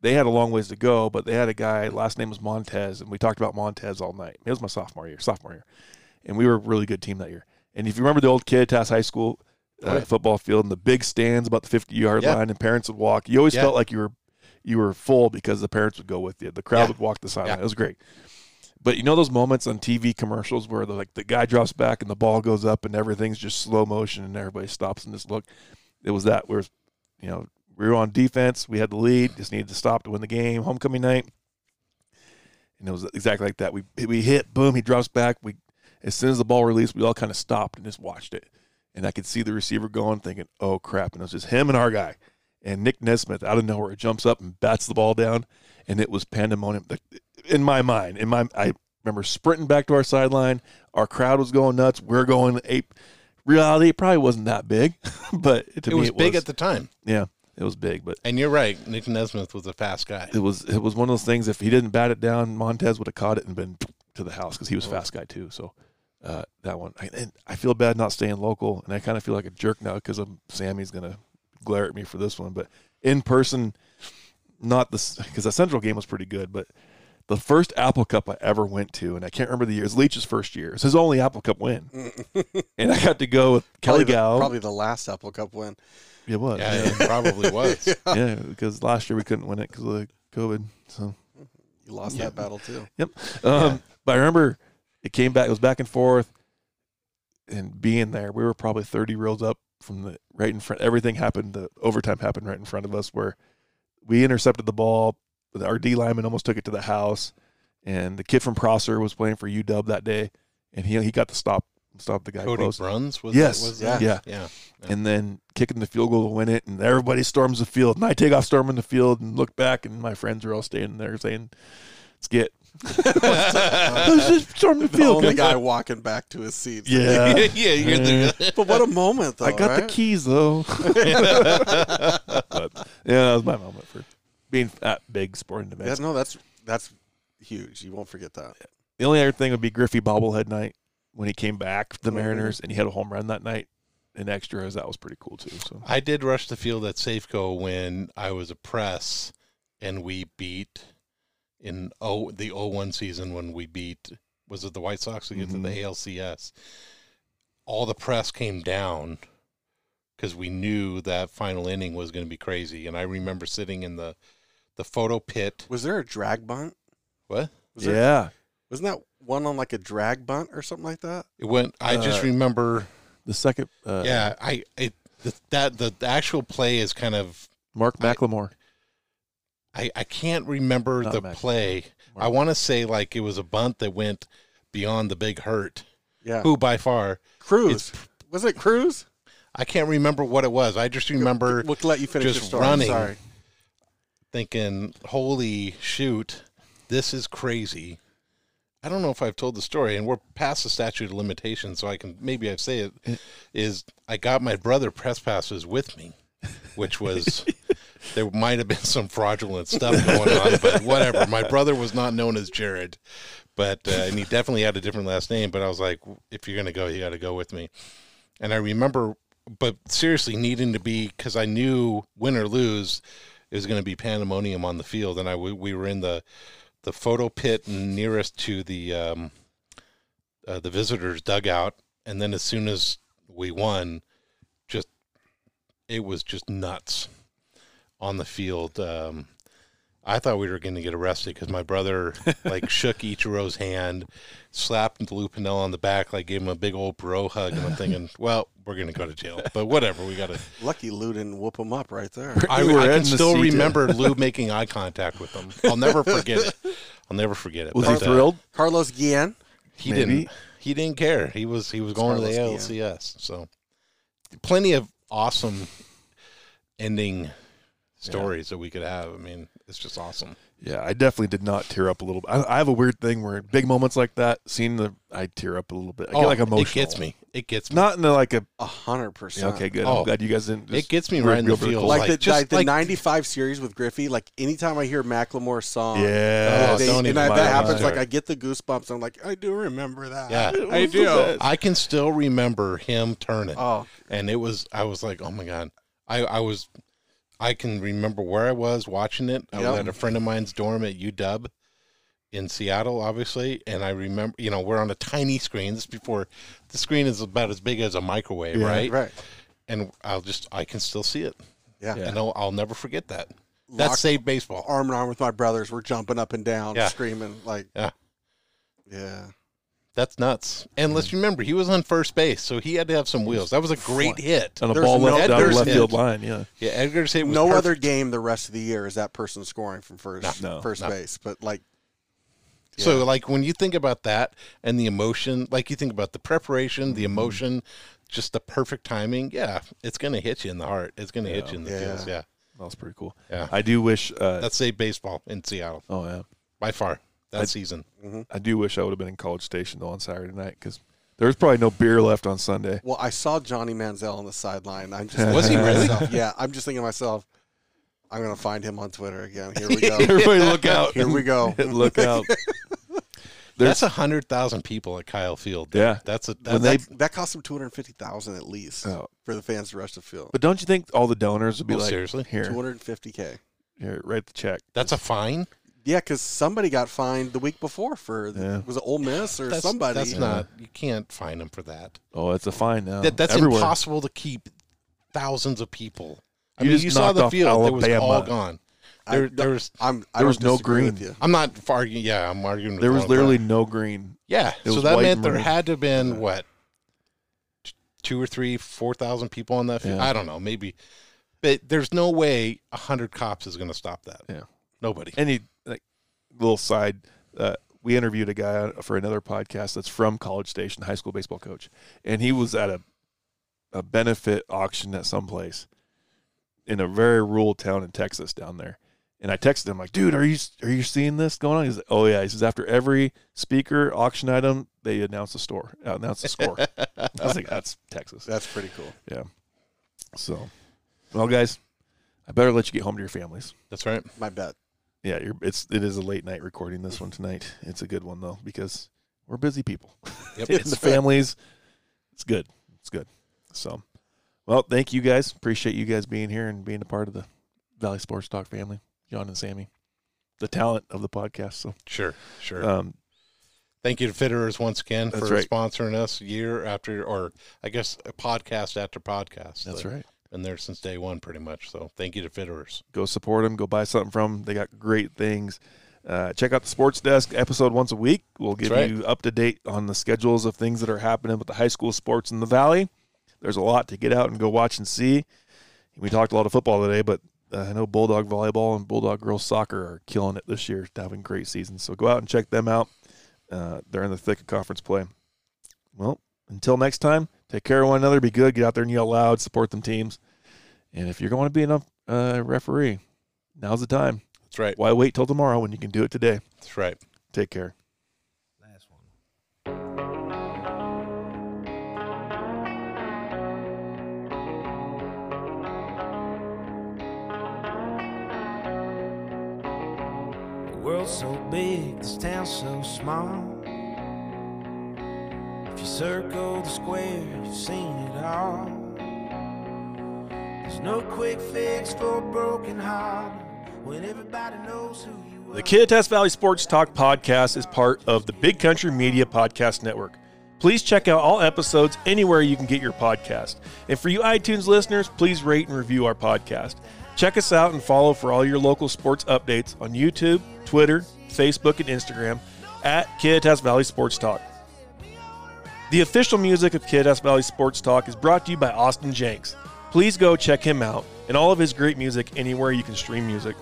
they had a long ways to go, but they had a guy, last name was Montez, and we talked about Montez all night. It was my sophomore year, sophomore year. And we were a really good team that year. And if you remember the old Kittitas High School uh, Oh, yeah. football field and the big stands about the 50 yard Yeah. line and parents would walk, you always Yeah. felt like you were you were full because the parents would go with you. The crowd Yeah. would walk the sideline. It was great. But you know those moments on TV commercials where the, like the guy drops back and the ball goes up and everything's just slow motion and everybody stops and just look. It was that where you know we were on defense. We had the lead. Just needed to stop to win the game. Homecoming night, and it was exactly like that. We we hit. Boom. He drops back. We as soon as the ball released, we all kind of stopped and just watched it. And I could see the receiver going, thinking, "Oh crap!" And it was just him and our guy. And Nick Nesmith out of nowhere jumps up and bats the ball down, and it was pandemonium. In my mind, in my I remember sprinting back to our sideline. Our crowd was going nuts. We're going ape. Reality, it probably wasn't that big, (laughs) but to It me, was it big was. at the time. yeah, it was big, but And you're right. Nick Nesmith was a fast guy. it was it was one of those things. If he didn't bat it down, Montez would have caught it and been to the house because he was a fast guy too. So uh, that one, I, and I feel bad not staying local, and I kind of feel like a jerk now because Sammy's gonna glare at me for this one. But in person, not this because the Central game was pretty good, but. The first Apple Cup I ever went to, and I can't remember the year. It was Leach's first year. It was his only Apple Cup win, (laughs) and I got to go with Kelly probably the, Gow. probably the last Apple Cup win. It was, Yeah, yeah, it probably was. (laughs) yeah, because last year we couldn't win it because of the COVID. So You lost that battle too. Yep. Um, But I remember it came back. It was back and forth, and being there, we were probably thirty rows up from the right in front. Everything happened. The overtime happened right in front of us, where we intercepted the ball. Our D lineman almost took it to the house, and the kid from Prosser was playing for UW that day, and he he got the stop stop the guy Cody close. Bruns was Yes. was Yeah. that? Yeah. yeah. and then kicking the field goal to win it, and everybody storms the field, and I take off storming the field and look back, and my friends are all standing there saying, "Let's get." (laughs) Let's just storm the The only guys." guy walking back to his seat. Yeah. (laughs) yeah, you're the, but what a moment, though. I got the keys though. (laughs) but yeah, that was my moment for being at big sporting Yeah, events. no, that's that's huge. You won't forget that. The only other thing would be Griffey bobblehead night when he came back the Mhm. Mariners and he had a home run that night in extras. That was pretty cool too. So I did rush the field at Safeco when I was a press and we beat in oh the 01 season when we beat was it the White Sox to get to the. ALCS. All the press came down because we knew that final inning was going to be crazy, and I remember sitting in the the photo pit. Was there a drag bunt? What Was there, yeah, Wasn't that one on like a drag bunt or something like that? it went? I just Uh, remember. the second. Uh, yeah, I it the, that the, the actual play is kind of Mark McLemore. I, I can't remember Not the Mac- play. Mark. I want to say like it was a bunt that went beyond the big hurt. Yeah. Who by far Cruz. Was it Cruz? I can't remember what it was. I just remember We'll let you finish just your story. running. Sorry. thinking, "Holy shoot, this is crazy." I don't know if I've told the story, and we're past the statute of limitations, so I can maybe I say it. Is I got my brother press passes with me, which was (laughs) there might have been some fraudulent stuff going on, but whatever. My brother was not known as Jared, but uh, and he definitely had a different last name. But I was like, if you're gonna go, you got to go with me. And I remember but seriously, needing to be because I knew win or lose, it was going to be pandemonium on the field, and I we, we were in the the photo pit nearest to the um, uh, the visitors dugout, and then as soon as we won, just it was just nuts on the field. Um, I thought we were going to get arrested because my brother (laughs) like shook Ichiro's hand, slapped Lou Piniella on the back, like gave him a big old bro hug, and I'm thinking, (laughs) well, we're going to go to jail, but whatever, we got to. (laughs) Lucky Lou didn't whoop him up right there. I, I can still remember Lou making eye contact with him. I'll never forget it. I'll never forget it. Was he But, uh, thrilled? Carlos Guillen. he Maybe. didn't. He didn't care. He was he was going to the Carlos ALCS. So plenty of awesome ending stories that we could have. I mean, it's just awesome. Yeah, I definitely did not tear up a little bit. I, I have a weird thing where big moments like that, seeing the, I tear up a little bit. I get oh, like emotional. Oh, It gets me. It gets me. Not in the like a. A hundred percent. okay, good. Oh. I'm glad you guys didn't. it gets me right in the real feels. Like, Like, the, just like the like- '95 series with Griffey. Like anytime I hear Macklemore song, yeah, Oh, they- don't and even I, that happens. Like I get the goosebumps. I'm like, I do remember that. Yeah. I do. I can still remember him turning, Oh, and it was. I was like, oh my god. I I was. I can remember where I was watching it. I Yep. was at a friend of mine's dorm at UW in Seattle, obviously, and I remember. You know, we're on a tiny screen. This is before the screen is about as big as a microwave, Yeah. right? right. And I'll just. I can still see it. Yeah. And I'll, I'll never forget that. That Locked saved baseball. arm in arm with my brothers. We're jumping up and down, Yeah. screaming like, Yeah. yeah. That's nuts. And let's remember, he was on first base, so he had to have some wheels. That was a great hit. on a There's ball no- left down the there's left hit. field line. Yeah, Yeah, Edgar's hit was No perfect. other game the rest of the year is that person scoring from first No. first No. base. But like, So, like, when you think about that and the emotion, like you think about the preparation, Mm-hmm. the emotion, just the perfect timing, yeah, it's going to hit you in the heart. It's going to hit you in the Yeah. feels. Yeah. that was pretty cool. Yeah. I do wish. Uh, That's saved baseball in Seattle oh yeah, by far that I- season. Mm-hmm. I do wish I would have been in College Station though on Saturday night because there was probably no beer left on Sunday. well, I saw Johnny Manziel on the sideline. I'm just (laughs) Was he thinking to really? myself- yeah, I'm just thinking to myself, I'm gonna find him on Twitter again. Here we go. (laughs) Everybody, look out! Here we go. (laughs) look out! There's- That's a hundred thousand people at Kyle Field. dude. Yeah. that's a When that's, they- that, that cost him two hundred fifty thousand at least Oh. for the fans to rush the field. But don't you think all the donors would be Oh, like, seriously? here, Two hundred fifty k. here, write the check. that's a fine. Yeah, because somebody got fined the week before for Yeah. was it Ole Miss or That's, somebody? That's not. You can't fine them for that. Oh, it's a fine now. that that's Everywhere. impossible to keep thousands of people. I You mean, just you saw the off field; it was Alabama. all gone. I- There, there's. I'm. I There was no disagree with green. you. I'm not arguing. Yeah, I'm arguing. There was literally them. no green. Yeah, it so that meant there maroon. had to have been what two or three, four thousand people on that field. Yeah. I don't know, maybe. But there's no way a hundred cops is going to stop that. Yeah. nobody. Any like little side, uh, we interviewed a guy for another podcast that's from College Station, high school baseball coach, and he was at a a benefit auction at some place in a very rural town in Texas down there. And I texted him like, "Dude, are you are you seeing this going on?" He's like, "Oh yeah." He says after every speaker auction item, they announce a store, uh, announce the score. (laughs) I was like, "That's Texas." That's pretty cool. Yeah. So, well, guys, I better let you get home to your families. That's right. My bet. Yeah, you're, it's it is a late night recording this one tonight. It's a good one though because we're busy people. (laughs) Yep. and the families, it's good. It's good. So, well, thank you guys. Appreciate you guys being here and being a part of the Valley Sports Talk family, John and Sammy, the talent of the podcast. So, Sure, sure. um, Thank you to Fitterers once again for right. sponsoring us year after, or I guess a podcast after podcast. that's right. Been there since day one, pretty much. So thank you to Fitterers. Go support them. Go buy something from them. They got great things. Uh, check out the Sports Desk episode once a week. We'll give right. you up to date on the schedules of things that are happening with the high school sports in the Valley. There's a lot to get out and go watch and see. We talked a lot of football today, but uh, I know Bulldog volleyball and Bulldog girls soccer are killing it this year, having great seasons. So go out and check them out. Uh, they're in the thick of conference play. Well, until next time, take care of one another. Be good. Get out there and yell loud. Support them teams. And if you're going to be a uh, referee, now's the time. That's right. Why wait till tomorrow when you can do it today? That's right. Take care. Last one. The world's so big, this town's so small. If you circle the square, you've seen it all. There's no quick fix for broken heart when everybody knows who you are. The Kittitas Valley Sports Talk podcast is part of the Big Country Media Podcast Network. Please check out all episodes anywhere you can get your podcast. And for you iTunes listeners, please rate and review our podcast. Check us out and follow for all your local sports updates on YouTube, Twitter, Facebook, and Instagram at Kittitas Valley Sports Talk. The official music of Kittitas Valley Sports Talk is brought to you by Austin Jenks. Please go check him out and all of his great music anywhere you can stream music.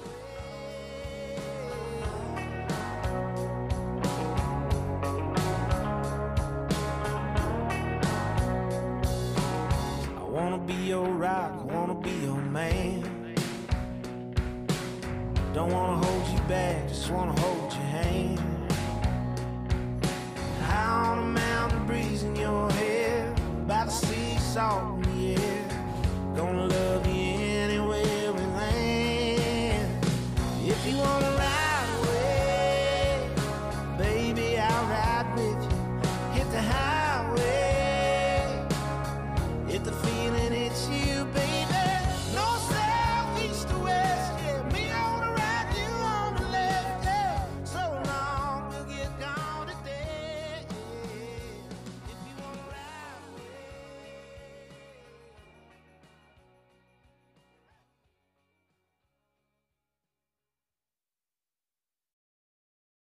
I wanna be your rock, wanna be your man. Don't wanna hold you back, just wanna hold breeze in your hair, by the sea, salt in the air. Gonna love